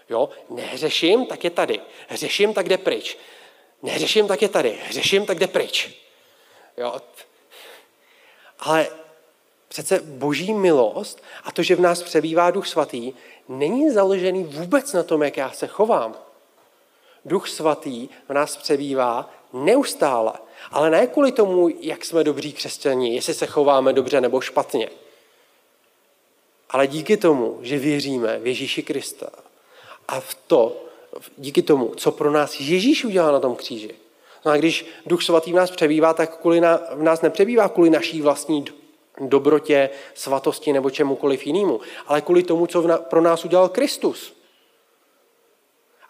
Jo, neřeším, tak je tady. Řeším, tak jde pryč. Neřeším, tak je tady. Řeším, tak jde pryč. Jo. Ale přece boží milost a to, že v nás přebývá duch svatý, není založený vůbec na tom, jak já se chovám. Duch svatý v nás přebývá neustále, ale ne kvůli tomu, jak jsme dobří křesťani, jestli se chováme dobře nebo špatně. Ale díky tomu, že věříme v Ježíši Krista a v to, díky tomu, co pro nás Ježíš udělal na tom kříži. No a když Duch Svatý v nás přebývá, tak kvůli na, v nás nepřebývá kvůli naší vlastní dobrotě, svatosti nebo čemukoliv jinému, ale kvůli tomu, co pro nás udělal Kristus.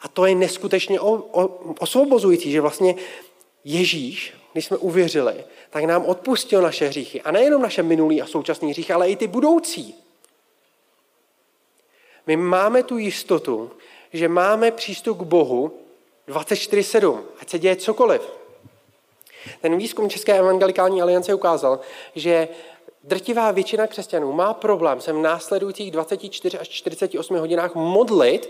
A to je neskutečně osvobozující, že vlastně Ježíš, když jsme uvěřili, tak nám odpustil naše hříchy. A nejenom naše minulý a současný hříchy, ale i ty budoucí. My máme tu jistotu, že máme přístup k Bohu 24-7, ať se děje cokoliv. Ten výzkum České evangelikální aliance ukázal, že drtivá většina křesťanů má problém se v následujících 24 až 48 hodinách modlit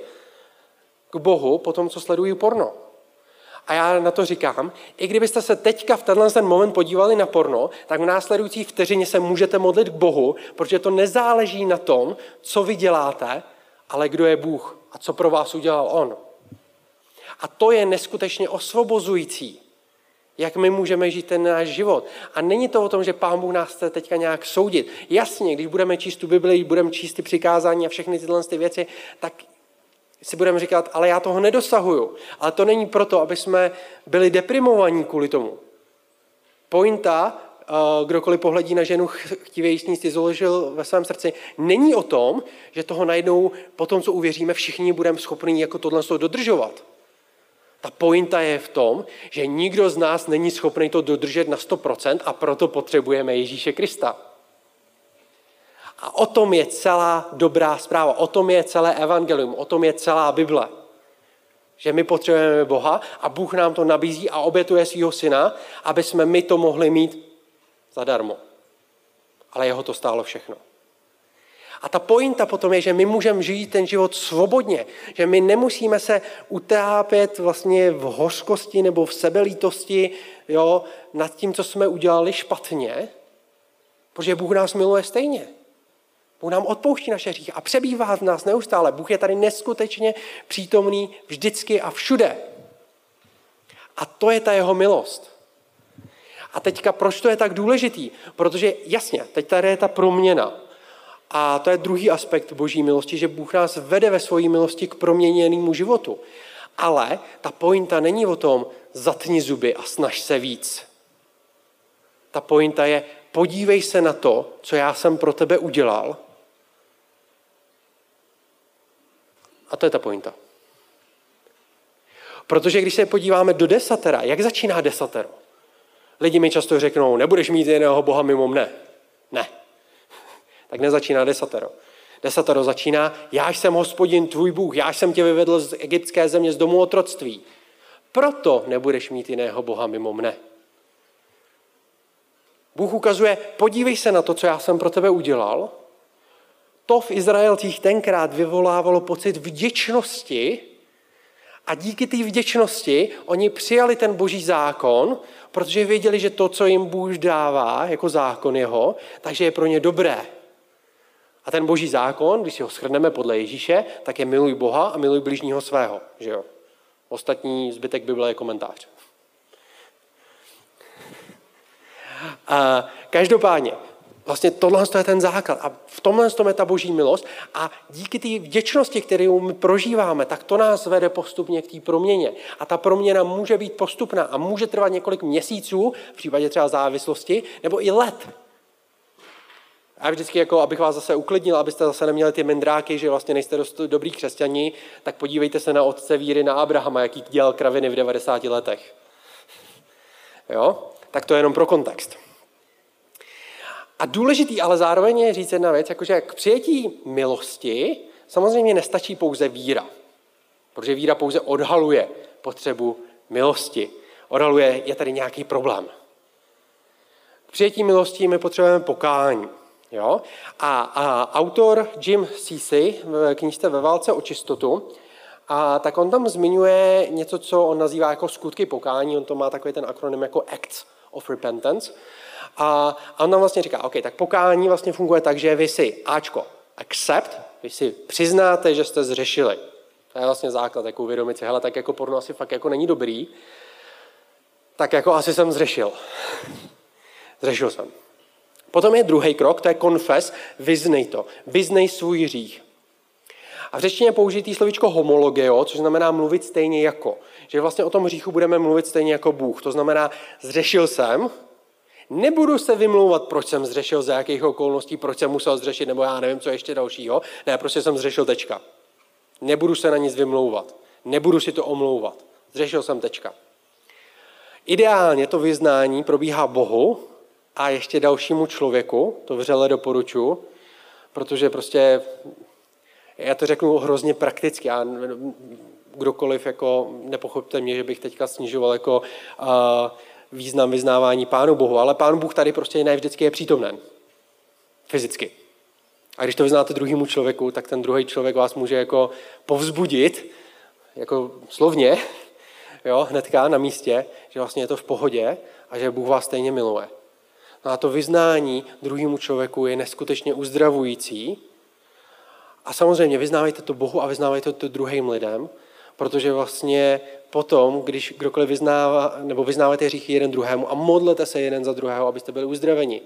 k Bohu po tom, co sledují porno. A já na to říkám, i kdybyste se teďka v tenhle ten moment podívali na porno, tak v následující vteřině se můžete modlit k Bohu, protože to nezáleží na tom, co vy děláte, ale kdo je Bůh a co pro vás udělal On. A to je neskutečně osvobozující, jak my můžeme žít ten náš život. A není to o tom, že Pán Bůh nás chce teďka nějak soudit. Jasně, když budeme číst tu Bibli, budeme číst ty přikázání a všechny tyhle ty věci, tak si budeme říkat, ale já toho nedosahuju. Ale to není proto, aby jsme byli deprimovaní kvůli tomu. Pointa, eh, kdokoliv pohledí na ženu chtivě jíst zoložil ve svém srdci, není o tom, že toho najednou po tom, co uvěříme, všichni budeme schopni jako tohle dodržovat. Ta pointa je v tom, že nikdo z nás není schopný to dodržet na 100% a proto potřebujeme Ježíše Krista. A o tom je celá dobrá zpráva, o tom je celé evangelium, o tom je celá Bible. Že my potřebujeme Boha a Bůh nám to nabízí a obětuje svého syna, aby jsme my to mohli mít zadarmo. Ale jeho to stálo všechno. A ta pointa potom je, že my můžeme žít ten život svobodně, že my nemusíme se utápět vlastně v hořkosti nebo v sebelítosti jo, nad tím, co jsme udělali špatně, protože Bůh nás miluje stejně. Bůh nám odpouští naše hříchy a přebývá v nás neustále. Bůh je tady neskutečně přítomný vždycky a všude. A to je ta jeho milost. A teďka, proč to je tak důležitý? Protože jasně, teď tady je ta proměna. A to je druhý aspekt boží milosti, že Bůh nás vede ve své milosti k proměněnému životu. Ale ta pointa není o tom, zatni zuby a snaž se víc. Ta pointa je, podívej se na to, co já jsem pro tebe udělal A to je ta pointa. Protože když se podíváme do desatera, jak začíná desatero? Lidi mi často řeknou, nebudeš mít jiného Boha mimo mne. Ne. Tak nezačíná desatero. Desatero začíná, já jsem hospodin tvůj Bůh, já jsem tě vyvedl z egyptské země, z domu otroctví. Proto nebudeš mít jiného Boha mimo mne. Bůh ukazuje, podívej se na to, co já jsem pro tebe udělal to v Izraelcích tenkrát vyvolávalo pocit vděčnosti a díky té vděčnosti oni přijali ten boží zákon, protože věděli, že to, co jim Bůh dává jako zákon jeho, takže je pro ně dobré. A ten boží zákon, když si ho shrneme podle Ježíše, tak je miluj Boha a miluj bližního svého. Že jo? Ostatní zbytek Bible je komentář. A každopádně, Vlastně tohle je ten základ. A v tomhle tom je ta boží milost. A díky té vděčnosti, kterou my prožíváme, tak to nás vede postupně k té proměně. A ta proměna může být postupná a může trvat několik měsíců, v případě třeba závislosti, nebo i let. A vždycky, jako, abych vás zase uklidnil, abyste zase neměli ty mendráky, že vlastně nejste dost dobrý křesťani, tak podívejte se na otce víry, na Abrahama, jaký dělal kraviny v 90 letech. Jo? Tak to je jenom pro kontext. A důležitý ale zároveň je říct jedna věc, jakože k přijetí milosti samozřejmě nestačí pouze víra. Protože víra pouze odhaluje potřebu milosti. Odhaluje, je tady nějaký problém. K přijetí milosti my potřebujeme pokání. Jo? A, a autor Jim Ceci v knižce Ve válce o čistotu, a tak on tam zmiňuje něco, co on nazývá jako skutky pokání. On to má takový ten akronym jako Acts of Repentance. A, a on nám vlastně říká, OK, tak pokání vlastně funguje tak, že vy si Ačko, accept, vy si přiznáte, že jste zřešili. To je vlastně základ, jako uvědomit si, hele, tak jako porno asi fakt jako není dobrý, tak jako asi jsem zřešil. Zřešil jsem. Potom je druhý krok, to je confess, vyznej to. Vyznej svůj hřích. A v řečtině použitý slovičko homologeo, což znamená mluvit stejně jako. Že vlastně o tom hříchu budeme mluvit stejně jako Bůh. To znamená, zřešil jsem, Nebudu se vymlouvat, proč jsem zřešil, za jakých okolností, proč jsem musel zřešit, nebo já nevím, co ještě dalšího. Ne, prostě jsem zřešil tečka. Nebudu se na nic vymlouvat. Nebudu si to omlouvat. Zřešil jsem tečka. Ideálně to vyznání probíhá Bohu a ještě dalšímu člověku, to vřele doporučuji, protože prostě, já to řeknu hrozně prakticky, já, kdokoliv, jako nepochopte mě, že bych teďka snižoval jako uh, význam vyznávání Pánu Bohu, ale Pán Bůh tady prostě ne vždycky je přítomen. Fyzicky. A když to vyznáte druhému člověku, tak ten druhý člověk vás může jako povzbudit, jako slovně, jo, hnedka na místě, že vlastně je to v pohodě a že Bůh vás stejně miluje. No a to vyznání druhému člověku je neskutečně uzdravující. A samozřejmě vyznávejte to Bohu a vyznávejte to druhým lidem, protože vlastně potom, když kdokoliv vyznává, nebo vyznáváte hříchy jeden druhému a modlete se jeden za druhého, abyste byli uzdraveni.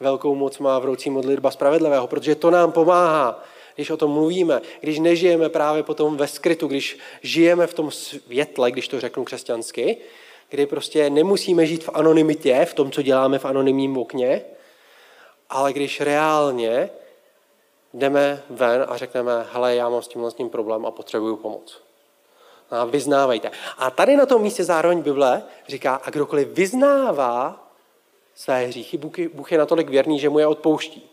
Velkou moc má vroucí modlitba spravedlivého, protože to nám pomáhá, když o tom mluvíme, když nežijeme právě potom ve skrytu, když žijeme v tom světle, když to řeknu křesťansky, kdy prostě nemusíme žít v anonymitě, v tom, co děláme v anonymním okně, ale když reálně jdeme ven a řekneme, hele, já mám s tímhle s tím problém a potřebuju pomoc. A vyznávejte. A tady na tom místě zároveň Bible říká, a kdokoliv vyznává své hříchy, Bůh je natolik věrný, že mu je odpouští.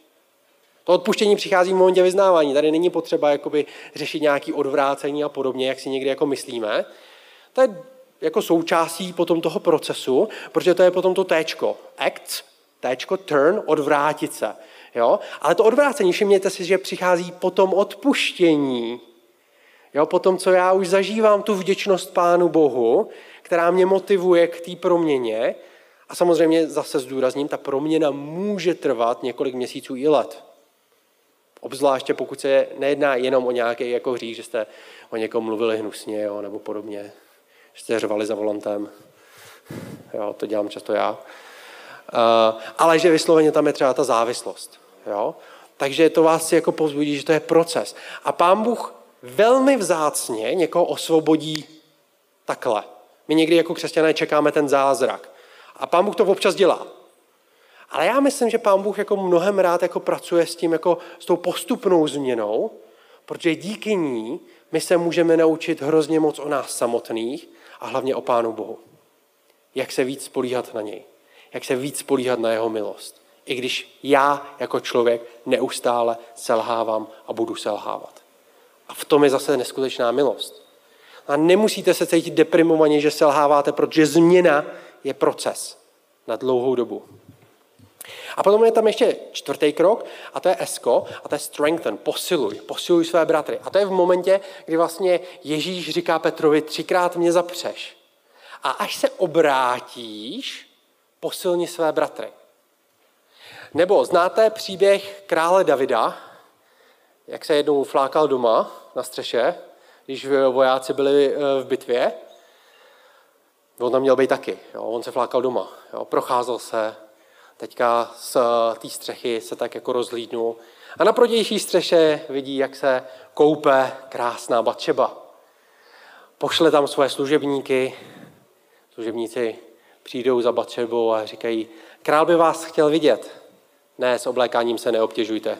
To odpuštění přichází v momentě vyznávání. Tady není potřeba jakoby, řešit nějaké odvrácení a podobně, jak si někdy jako myslíme. To je jako součástí potom toho procesu, protože to je potom to téčko. Act, téčko, turn, odvrátit se. Jo? Ale to odvrácení, všimněte si, že přichází potom odpuštění. Jo, po tom, co já už zažívám tu vděčnost Pánu Bohu, která mě motivuje k té proměně, a samozřejmě zase zdůrazním, ta proměna může trvat několik měsíců i let. Obzvláště pokud se nejedná jenom o nějaký jako hřích, že jste o někom mluvili hnusně jo, nebo podobně, že jste řvali za volantem. Jo, to dělám často já. Uh, ale že vysloveně tam je třeba ta závislost. Jo? Takže to vás jako povzbudí, že to je proces. A pán Bůh velmi vzácně někoho osvobodí takhle. My někdy jako křesťané čekáme ten zázrak. A pán Bůh to občas dělá. Ale já myslím, že pán Bůh jako mnohem rád jako pracuje s tím, jako s tou postupnou změnou, protože díky ní my se můžeme naučit hrozně moc o nás samotných a hlavně o Pánu Bohu. Jak se víc spolíhat na něj. Jak se víc spolíhat na jeho milost. I když já jako člověk neustále selhávám a budu selhávat. A v tom je zase neskutečná milost. A nemusíte se cítit deprimovaně, že selháváte, protože změna je proces na dlouhou dobu. A potom je tam ještě čtvrtý krok, a to je esko, a to je strengthen, posiluj, posiluj své bratry. A to je v momentě, kdy vlastně Ježíš říká Petrovi, třikrát mě zapřeš. A až se obrátíš, posilni své bratry. Nebo znáte příběh krále Davida, jak se jednou flákal doma na střeše, když vojáci byli eh, v bitvě. On tam měl být taky. Jo? On se flákal doma. Jo? Procházel se, teďka z eh, té střechy se tak jako rozhlídnu. A na protější střeše vidí, jak se koupe krásná Batšeba. Pošle tam svoje služebníky. Služebníci přijdou za Batšebou a říkají, král by vás chtěl vidět. Ne, s oblékáním se neobtěžujte.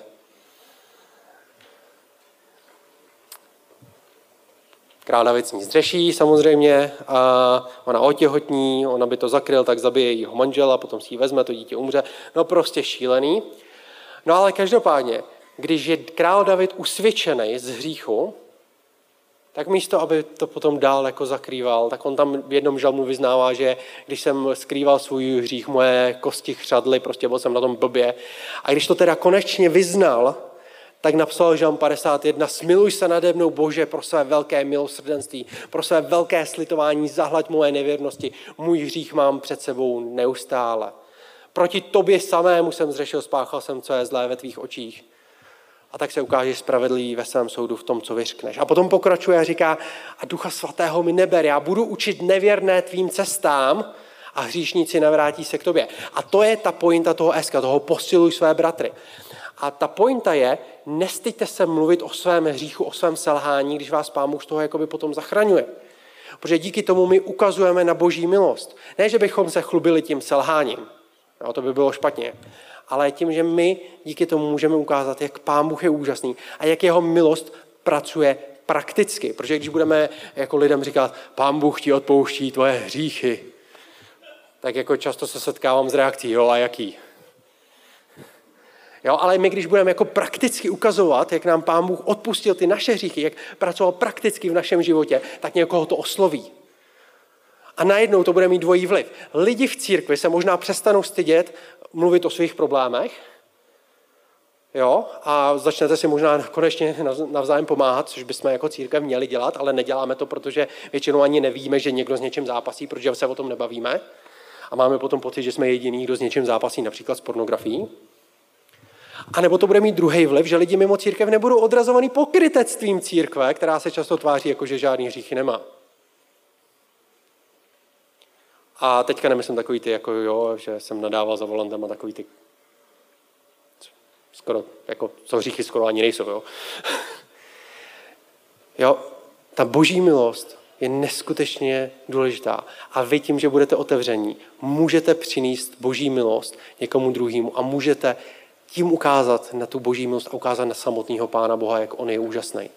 Král David nic řeší samozřejmě, a ona otěhotní, ona by to zakryl, tak zabije jeho manžela, potom si ji vezme, to dítě umře. No prostě šílený. No ale každopádně, když je král David usvědčený z hříchu, tak místo, aby to potom dál jako zakrýval, tak on tam v jednom žalmu vyznává, že když jsem skrýval svůj hřích, moje kosti chřadly, prostě byl jsem na tom blbě. A když to teda konečně vyznal, tak napsal Žalm 51, smiluj se nade mnou Bože pro své velké milosrdenství, pro své velké slitování, zahlaď moje nevěrnosti, můj hřích mám před sebou neustále. Proti tobě samému jsem zřešil, spáchal jsem, co je zlé ve tvých očích. A tak se ukážeš spravedlivý ve svém soudu v tom, co vyřkneš. A potom pokračuje a říká, a ducha svatého mi neber, já budu učit nevěrné tvým cestám a hříšníci navrátí se k tobě. A to je ta pointa toho eska, toho posiluj své bratry. A ta pointa je, nestyďte se mluvit o svém hříchu, o svém selhání, když vás Pán z toho jakoby potom zachraňuje. Protože díky tomu my ukazujeme na boží milost. Ne, že bychom se chlubili tím selháním, no, to by bylo špatně, ale tím, že my díky tomu můžeme ukázat, jak Pán Bůh je úžasný a jak jeho milost pracuje prakticky. Protože když budeme jako lidem říkat, Pán Bůh ti odpouští tvoje hříchy, tak jako často se setkávám s reakcí, jo, a jaký? Jo, ale my, když budeme jako prakticky ukazovat, jak nám Pán Bůh odpustil ty naše hříchy, jak pracoval prakticky v našem životě, tak někoho to osloví. A najednou to bude mít dvojí vliv. Lidi v církvi se možná přestanou stydět mluvit o svých problémech, Jo, a začnete si možná konečně navzájem pomáhat, což bychom jako církev měli dělat, ale neděláme to, protože většinou ani nevíme, že někdo s něčím zápasí, protože se o tom nebavíme. A máme potom pocit, že jsme jediný, kdo s něčím zápasí, například s pornografií. A nebo to bude mít druhý vliv, že lidi mimo církev nebudou odrazovaný pokrytectvím církve, která se často tváří jako, že žádný hříchy nemá. A teďka nemyslím takový ty, jako jo, že jsem nadával za volantem a takový ty, skoro, jako, co hříchy skoro ani nejsou, jo. jo, ta boží milost je neskutečně důležitá. A vy tím, že budete otevření, můžete přinést boží milost někomu druhému a můžete tím ukázat na tu boží milost a ukázat na samotného Pána Boha, jak on je úžasný.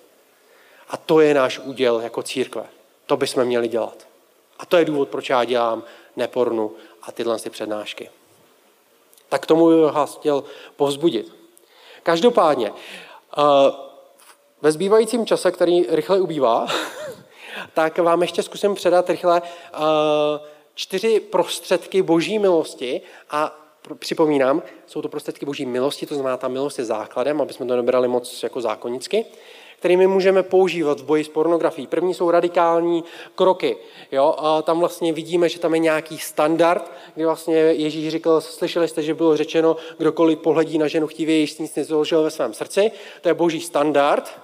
A to je náš úděl jako církve. To bychom měli dělat. A to je důvod, proč já dělám nepornu a tyhle ty přednášky. Tak k tomu bych vás chtěl povzbudit. Každopádně, eh, ve zbývajícím čase, který rychle ubývá, tak vám ještě zkusím předat rychle eh, čtyři prostředky boží milosti a připomínám, jsou to prostředky boží milosti, to znamená, ta milost je základem, aby jsme to nebrali moc jako zákonicky kterými můžeme používat v boji s pornografií. První jsou radikální kroky. Jo? A tam vlastně vidíme, že tam je nějaký standard, kdy vlastně Ježíš říkal, slyšeli jste, že bylo řečeno, kdokoliv pohledí na ženu chtivě, již nic nezložil ve svém srdci. To je boží standard.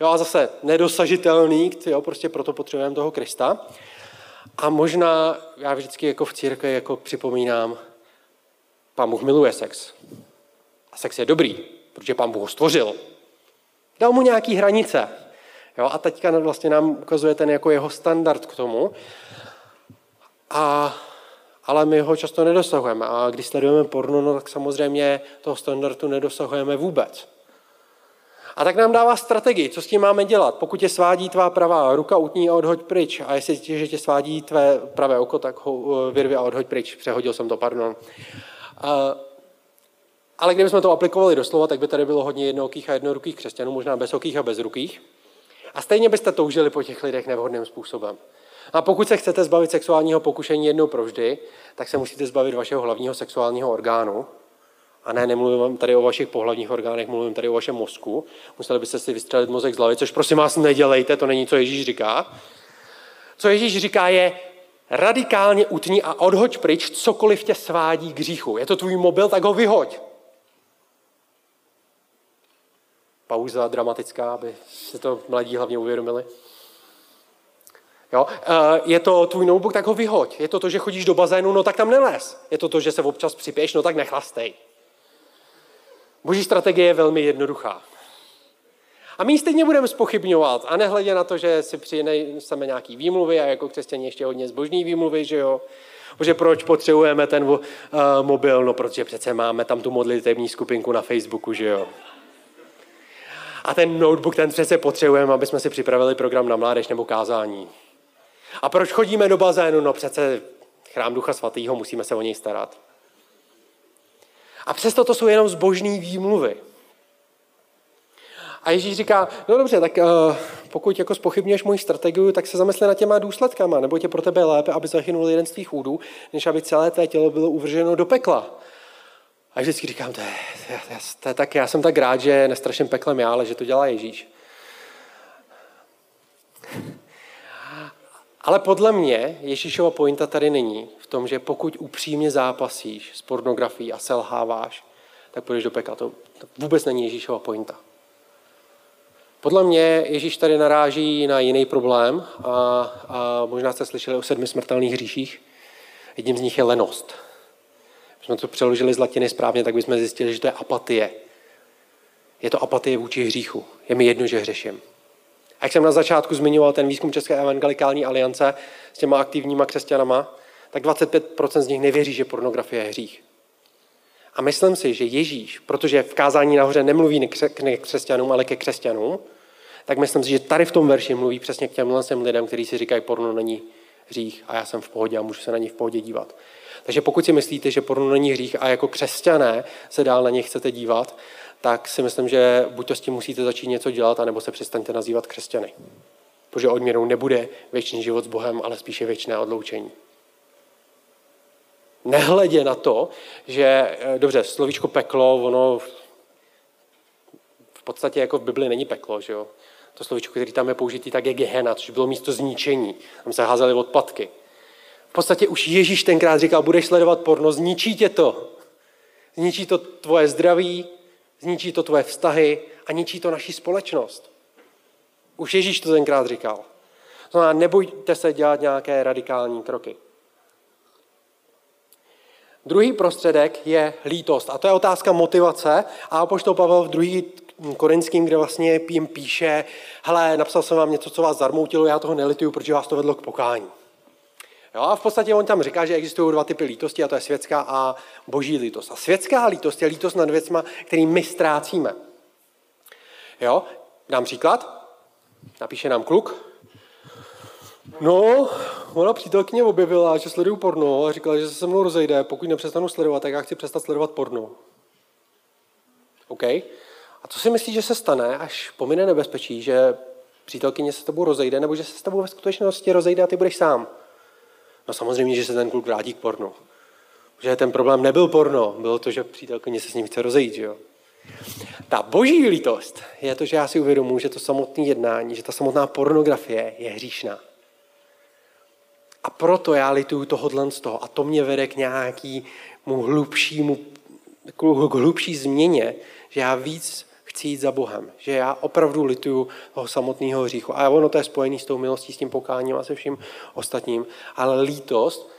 Jo, a zase nedosažitelný, jo, prostě proto potřebujeme toho Krista. A možná, já vždycky jako v církvi jako připomínám, pán Bůh miluje sex. A sex je dobrý, protože pán Bůh ho stvořil. Dal mu nějaký hranice. Jo, a teďka vlastně nám ukazuje ten jako jeho standard k tomu. A, ale my ho často nedosahujeme. A když sledujeme porno, no, tak samozřejmě toho standardu nedosahujeme vůbec. A tak nám dává strategii, co s tím máme dělat. Pokud tě svádí tvá pravá ruka, utní a odhoď pryč. A jestli tě, že tě svádí tvé pravé oko, tak ho uh, vyrvi a odhoď pryč. Přehodil jsem to, pardon. Ale kdybychom to aplikovali doslova, tak by tady bylo hodně jednookých a jednorukých křesťanů, možná bezokých a bezrukých. A stejně byste toužili po těch lidech nevhodným způsobem. A pokud se chcete zbavit sexuálního pokušení jednou provždy, tak se musíte zbavit vašeho hlavního sexuálního orgánu. A ne, nemluvím tady o vašich pohlavních orgánech, mluvím tady o vašem mozku. Museli byste si vystřelit mozek z hlavy, což prosím vás nedělejte, to není, co Ježíš říká. Co Ježíš říká je, radikálně utní a odhoď pryč cokoliv tě svádí k hříchu. Je to tvůj mobil, tak ho vyhoď. pauza dramatická, aby si to mladí hlavně uvědomili. Jo? Eh, je to tvůj notebook, tak ho vyhoď. Je to to, že chodíš do bazénu, no tak tam nelez. Je to to, že se občas připěš, no tak nechlastej. Boží strategie je velmi jednoduchá. A my ji stejně budeme spochybňovat. A nehledě na to, že si přineseme nějaký výmluvy a jako křesťaní ještě hodně zbožní výmluvy, že jo. Protože proč potřebujeme ten uh, mobil? No, protože přece máme tam tu modlitevní skupinku na Facebooku, že jo. A ten notebook, ten přece potřebujeme, aby jsme si připravili program na mládež nebo kázání. A proč chodíme do bazénu? No přece chrám Ducha Svatého, musíme se o něj starat. A přesto to jsou jenom zbožní výmluvy. A Ježíš říká, no dobře, tak uh, pokud jako spochybněš moji strategii, tak se zamysli na těma důsledkama, nebo tě pro tebe lépe, aby zahynul jeden z tvých údů, než aby celé tvé tělo bylo uvrženo do pekla. A vždycky říkám, to je, to je tak, já jsem tak rád, že nestraším peklem já, ale že to dělá Ježíš. Ale podle mě Ježíšova pointa tady není v tom, že pokud upřímně zápasíš s pornografií a selháváš, tak půjdeš do pekla. To, vůbec není Ježíšova pointa. Podle mě Ježíš tady naráží na jiný problém a, a možná jste slyšeli o sedmi smrtelných hříších. Jedním z nich je lenost jsme to přeložili z latiny správně, tak bychom zjistili, že to je apatie. Je to apatie vůči hříchu. Je mi jedno, že hřeším. Jak jsem na začátku zmiňoval ten výzkum České evangelikální aliance s těma aktivníma křesťanama, tak 25% z nich nevěří, že pornografie je hřích. A myslím si, že Ježíš, protože v kázání nahoře nemluví k křesťanům, ale ke křesťanům, tak myslím si, že tady v tom verši mluví přesně k těmhle lidem, kteří si říkají, porno není hřích a já jsem v pohodě a můžu se na ní v pohodě dívat. Takže pokud si myslíte, že porno není hřích a jako křesťané se dál na ně chcete dívat, tak si myslím, že buď to s tím musíte začít něco dělat, anebo se přestaňte nazývat křesťany. Protože odměnou nebude věčný život s Bohem, ale spíše věčné odloučení. Nehledě na to, že, eh, dobře, slovíčko peklo, ono podstatě jako v Bibli není peklo, že jo? To slovíčko, který tam je použitý, tak je Gehenna, což bylo místo zničení. Tam se házely odpadky. V podstatě už Ježíš tenkrát říkal, budeš sledovat porno, zničí tě to. Zničí to tvoje zdraví, zničí to tvoje vztahy a ničí to naši společnost. Už Ježíš to tenkrát říkal. Znamená, nebojte se dělat nějaké radikální kroky. Druhý prostředek je lítost. A to je otázka motivace. A apoštol Pavel v druhý korinským, kde vlastně jim píše, hele, napsal jsem vám něco, co vás zarmoutilo, já toho nelituju, protože vás to vedlo k pokání. Jo, a v podstatě on tam říká, že existují dva typy lítosti, a to je světská a boží lítost. A světská lítost je lítost nad věcma, který my ztrácíme. Jo, dám příklad. Napíše nám kluk. No, ona přítelkyně objevila, že sleduju porno a říkala, že se se mnou rozejde. Pokud nepřestanu sledovat, tak já chci přestat sledovat porno. OK? A co si myslíš, že se stane, až pomine nebezpečí, že přítelkyně se s tebou rozejde, nebo že se s tebou ve skutečnosti rozejde a ty budeš sám? No samozřejmě, že se ten kluk vrátí k pornu. Že ten problém nebyl porno, bylo to, že přítelkyně se s ním chce rozejít, že jo? Ta boží lítost je to, že já si uvědomuji, že to samotné jednání, že ta samotná pornografie je hříšná. A proto já lituju tohohle z toho. A to mě vede k nějakému hlubšímu, k hlubší změně, že já víc chci jít za Bohem. Že já opravdu lituju toho samotného hříchu. A ono to je spojené s tou milostí, s tím pokáním a se vším ostatním. Ale lítost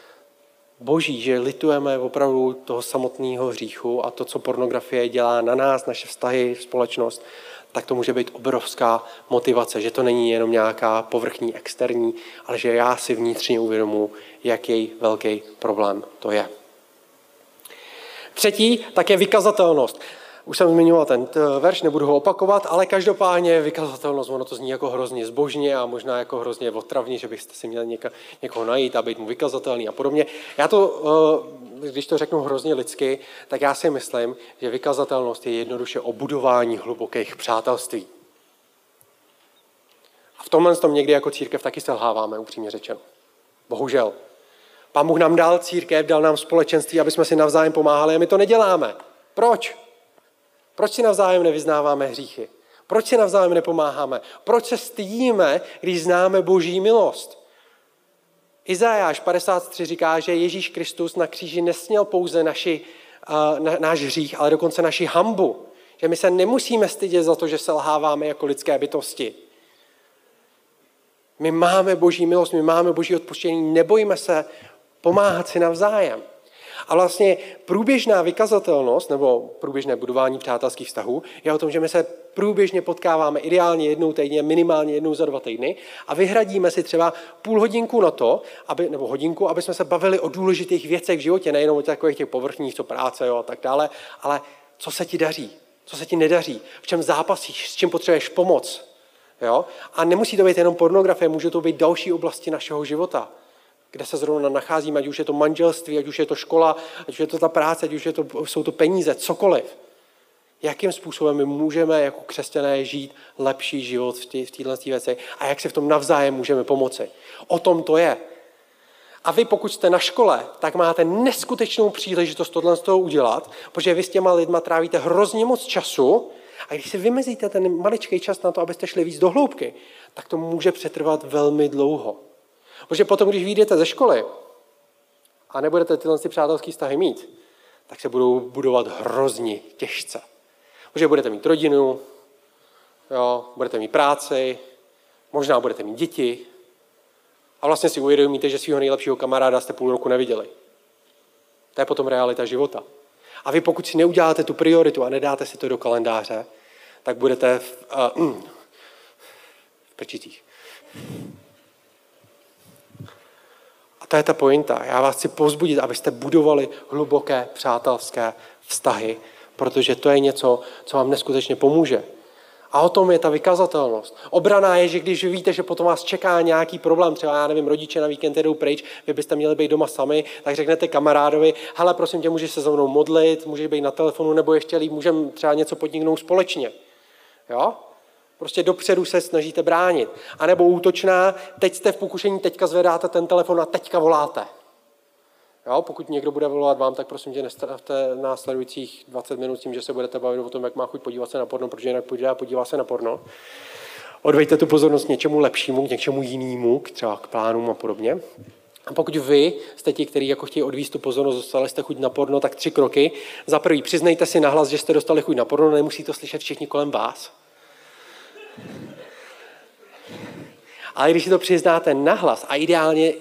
boží, že litujeme opravdu toho samotného hříchu a to, co pornografie dělá na nás, naše vztahy, společnost, tak to může být obrovská motivace, že to není jenom nějaká povrchní, externí, ale že já si vnitřně uvědomu, jaký velký problém to je. Třetí tak je vykazatelnost. Už jsem zmiňoval ten verš, nebudu ho opakovat, ale každopádně vykazatelnost, ono to zní jako hrozně zbožně a možná jako hrozně otravně, že byste si měli něka, někoho najít a být mu vykazatelný a podobně. Já to, eh, když to řeknu hrozně lidsky, tak já si myslím, že vykazatelnost je jednoduše o budování hlubokých přátelství. A v tomhle tom někdy jako církev taky selháváme, upřímně řečeno. Bohužel. Pán Bůh nám dal církev, dal nám společenství, aby jsme si navzájem pomáhali a my to neděláme. Proč? Proč si navzájem nevyznáváme hříchy? Proč si navzájem nepomáháme? Proč se stydíme, když známe boží milost? Izajáš 53 říká, že Ježíš Kristus na kříži nesměl pouze naši, uh, na, náš hřích, ale dokonce naši hambu. Že my se nemusíme stydět za to, že selháváme jako lidské bytosti. My máme boží milost, my máme boží odpuštění, nebojíme se pomáhat si navzájem. A vlastně průběžná vykazatelnost nebo průběžné budování přátelských vztahů je o tom, že my se průběžně potkáváme ideálně jednou týdně, minimálně jednou za dva týdny a vyhradíme si třeba půl hodinku na to, aby, nebo hodinku, aby jsme se bavili o důležitých věcech v životě, nejenom o takových těch povrchních, co práce jo, a tak dále, ale co se ti daří, co se ti nedaří, v čem zápasíš, s čím potřebuješ pomoc. Jo? A nemusí to být jenom pornografie, může to být další oblasti našeho života kde se zrovna nacházíme, ať už je to manželství, ať už je to škola, ať už je to ta práce, ať už je to, jsou to peníze, cokoliv. Jakým způsobem my můžeme jako křesťané žít lepší život v, tý, věci a jak si v tom navzájem můžeme pomoci. O tom to je. A vy, pokud jste na škole, tak máte neskutečnou příležitost tohle z toho udělat, protože vy s těma lidma trávíte hrozně moc času a když si vymezíte ten maličký čas na to, abyste šli víc do hloubky, tak to může přetrvat velmi dlouho. Protože potom, když vyjdete ze školy a nebudete tyhle ty přátelské vztahy mít, tak se budou budovat hrozně těžce. Protože budete mít rodinu, jo, budete mít práci, možná budete mít děti a vlastně si uvědomíte, že svého nejlepšího kamaráda jste půl roku neviděli. To je potom realita života. A vy pokud si neuděláte tu prioritu a nedáte si to do kalendáře, tak budete v, uh, v prčitých. To je ta pointa. Já vás chci povzbudit, abyste budovali hluboké přátelské vztahy, protože to je něco, co vám neskutečně pomůže. A o tom je ta vykazatelnost. Obraná je, že když víte, že potom vás čeká nějaký problém, třeba já nevím, rodiče na víkend jdou pryč, vy byste měli být doma sami, tak řeknete kamarádovi, hele, prosím tě, můžeš se za mnou modlit, můžeš být na telefonu, nebo ještě líp, můžeme třeba něco podniknout společně. Jo? Prostě dopředu se snažíte bránit. A nebo útočná, teď jste v pokušení, teďka zvedáte ten telefon a teďka voláte. Jo, pokud někdo bude volovat vám, tak prosím tě, nestavte následujících 20 minut tím, že se budete bavit o tom, jak má chuť podívat se na porno, protože jinak a podívá se na porno. Odvejte tu pozornost k něčemu lepšímu, k něčemu jinému, třeba k plánům a podobně. A pokud vy jste ti, kteří jako chtějí odvíst tu pozornost, dostali jste chuť na porno, tak tři kroky. Za prvý, přiznejte si nahlas, že jste dostali chuť na porno, nemusí to slyšet všichni kolem vás. Ale když si to přiznáte nahlas a ideálně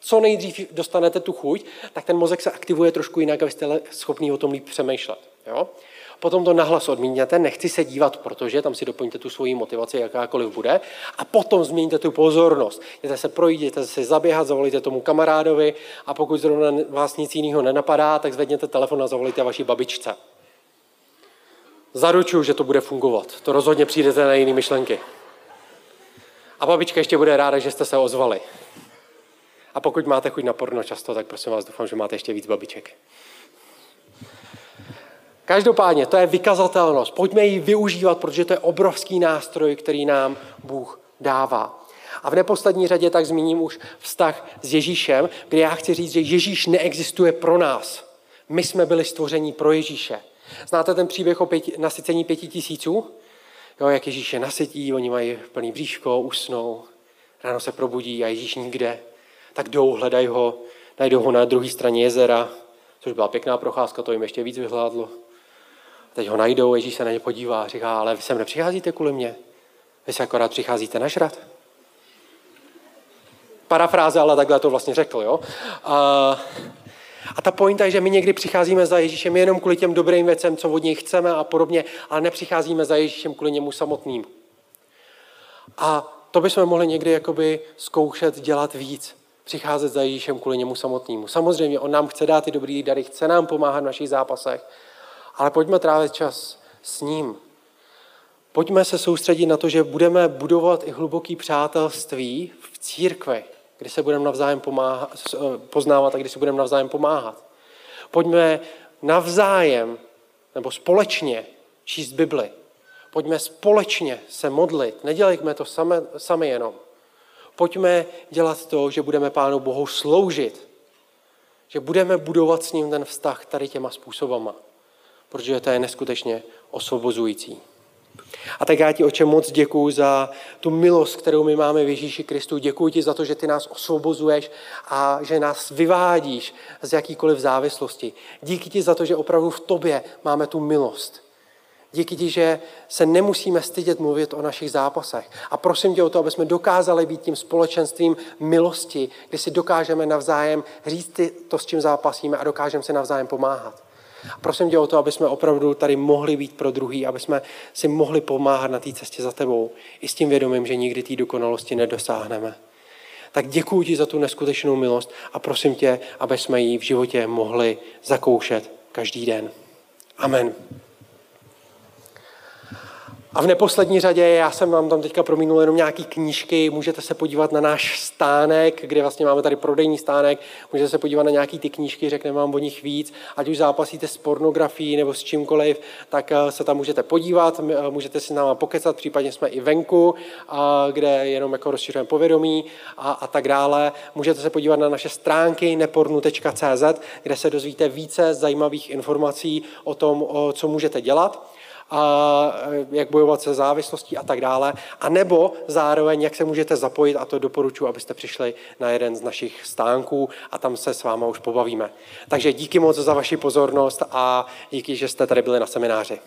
co nejdřív dostanete tu chuť, tak ten mozek se aktivuje trošku jinak, abyste schopni o tom líp přemýšlet. Jo? Potom to nahlas odmítněte, nechci se dívat, protože tam si doplňte tu svoji motivaci, jakákoliv bude, a potom změníte tu pozornost. Jděte se projít, jděte se zaběhat, zavolíte tomu kamarádovi a pokud zrovna vás nic jiného nenapadá, tak zvedněte telefon a zavolíte vaší babičce. Zaručuju, že to bude fungovat. To rozhodně přijdete na jiné myšlenky. A babička ještě bude ráda, že jste se ozvali. A pokud máte chuť na porno často, tak prosím vás, doufám, že máte ještě víc babiček. Každopádně, to je vykazatelnost. Pojďme ji využívat, protože to je obrovský nástroj, který nám Bůh dává. A v neposlední řadě tak zmíním už vztah s Ježíšem, kde já chci říct, že Ježíš neexistuje pro nás. My jsme byli stvoření pro Ježíše. Znáte ten příběh o pěti, nasycení pěti tisíců? Jo, jak Ježíš je nasytí, oni mají plný bříško, usnou, ráno se probudí a Ježíš nikde. Tak jdou, hledají ho, najdou ho na druhé straně jezera, což byla pěkná procházka, to jim ještě víc vyhládlo. Teď ho najdou, Ježíš se na ně podívá a říká, ale vy sem nepřicházíte kvůli mě. Vy se akorát přicházíte nažrat. Parafráze, ale takhle to vlastně řekl. Jo? A, a ta pointa je, že my někdy přicházíme za Ježíšem jenom kvůli těm dobrým věcem, co od něj chceme a podobně, ale nepřicházíme za Ježíšem kvůli němu samotným. A to bychom mohli někdy jakoby zkoušet dělat víc. Přicházet za Ježíšem kvůli němu samotnému. Samozřejmě, on nám chce dát ty dobrý dary, chce nám pomáhat v našich zápasech, ale pojďme trávit čas s ním. Pojďme se soustředit na to, že budeme budovat i hluboký přátelství v církvi, kdy se budeme navzájem pomáhat, poznávat a kdy se budeme navzájem pomáhat. Pojďme navzájem nebo společně číst Bibli. Pojďme společně se modlit. Nedělejme to sami, sami jenom. Pojďme dělat to, že budeme Pánu Bohu sloužit. Že budeme budovat s ním ten vztah tady těma způsobama protože to je neskutečně osvobozující. A tak já ti, oče, moc děkuji za tu milost, kterou my máme v Ježíši Kristu. Děkuji ti za to, že ty nás osvobozuješ a že nás vyvádíš z jakýkoliv závislosti. Díky ti za to, že opravdu v tobě máme tu milost. Díky ti, že se nemusíme stydět mluvit o našich zápasech. A prosím tě o to, aby jsme dokázali být tím společenstvím milosti, kdy si dokážeme navzájem říct to, s čím zápasíme a dokážeme si navzájem pomáhat. A prosím tě o to, aby jsme opravdu tady mohli být pro druhý, aby jsme si mohli pomáhat na té cestě za tebou. I s tím vědomím, že nikdy té dokonalosti nedosáhneme. Tak děkuji ti za tu neskutečnou milost a prosím tě, aby jsme ji v životě mohli zakoušet každý den. Amen. A v neposlední řadě, já jsem vám tam teďka promínul jenom nějaký knížky, můžete se podívat na náš stánek, kde vlastně máme tady prodejní stánek, můžete se podívat na nějaký ty knížky, řekneme vám o nich víc, ať už zápasíte s pornografií nebo s čímkoliv, tak eh, se tam můžete podívat, eh, můžete si s náma pokecat, případně jsme i venku, kde jenom jako rozšiřujeme povědomí a, a tak dále. Můžete se podívat na naše stránky nepornu.cz, kde se dozvíte více zajímavých informací o tom, co můžete dělat a jak bojovat se závislostí a tak dále. A nebo zároveň, jak se můžete zapojit, a to doporučuji, abyste přišli na jeden z našich stánků a tam se s váma už pobavíme. Takže díky moc za vaši pozornost a díky, že jste tady byli na semináři.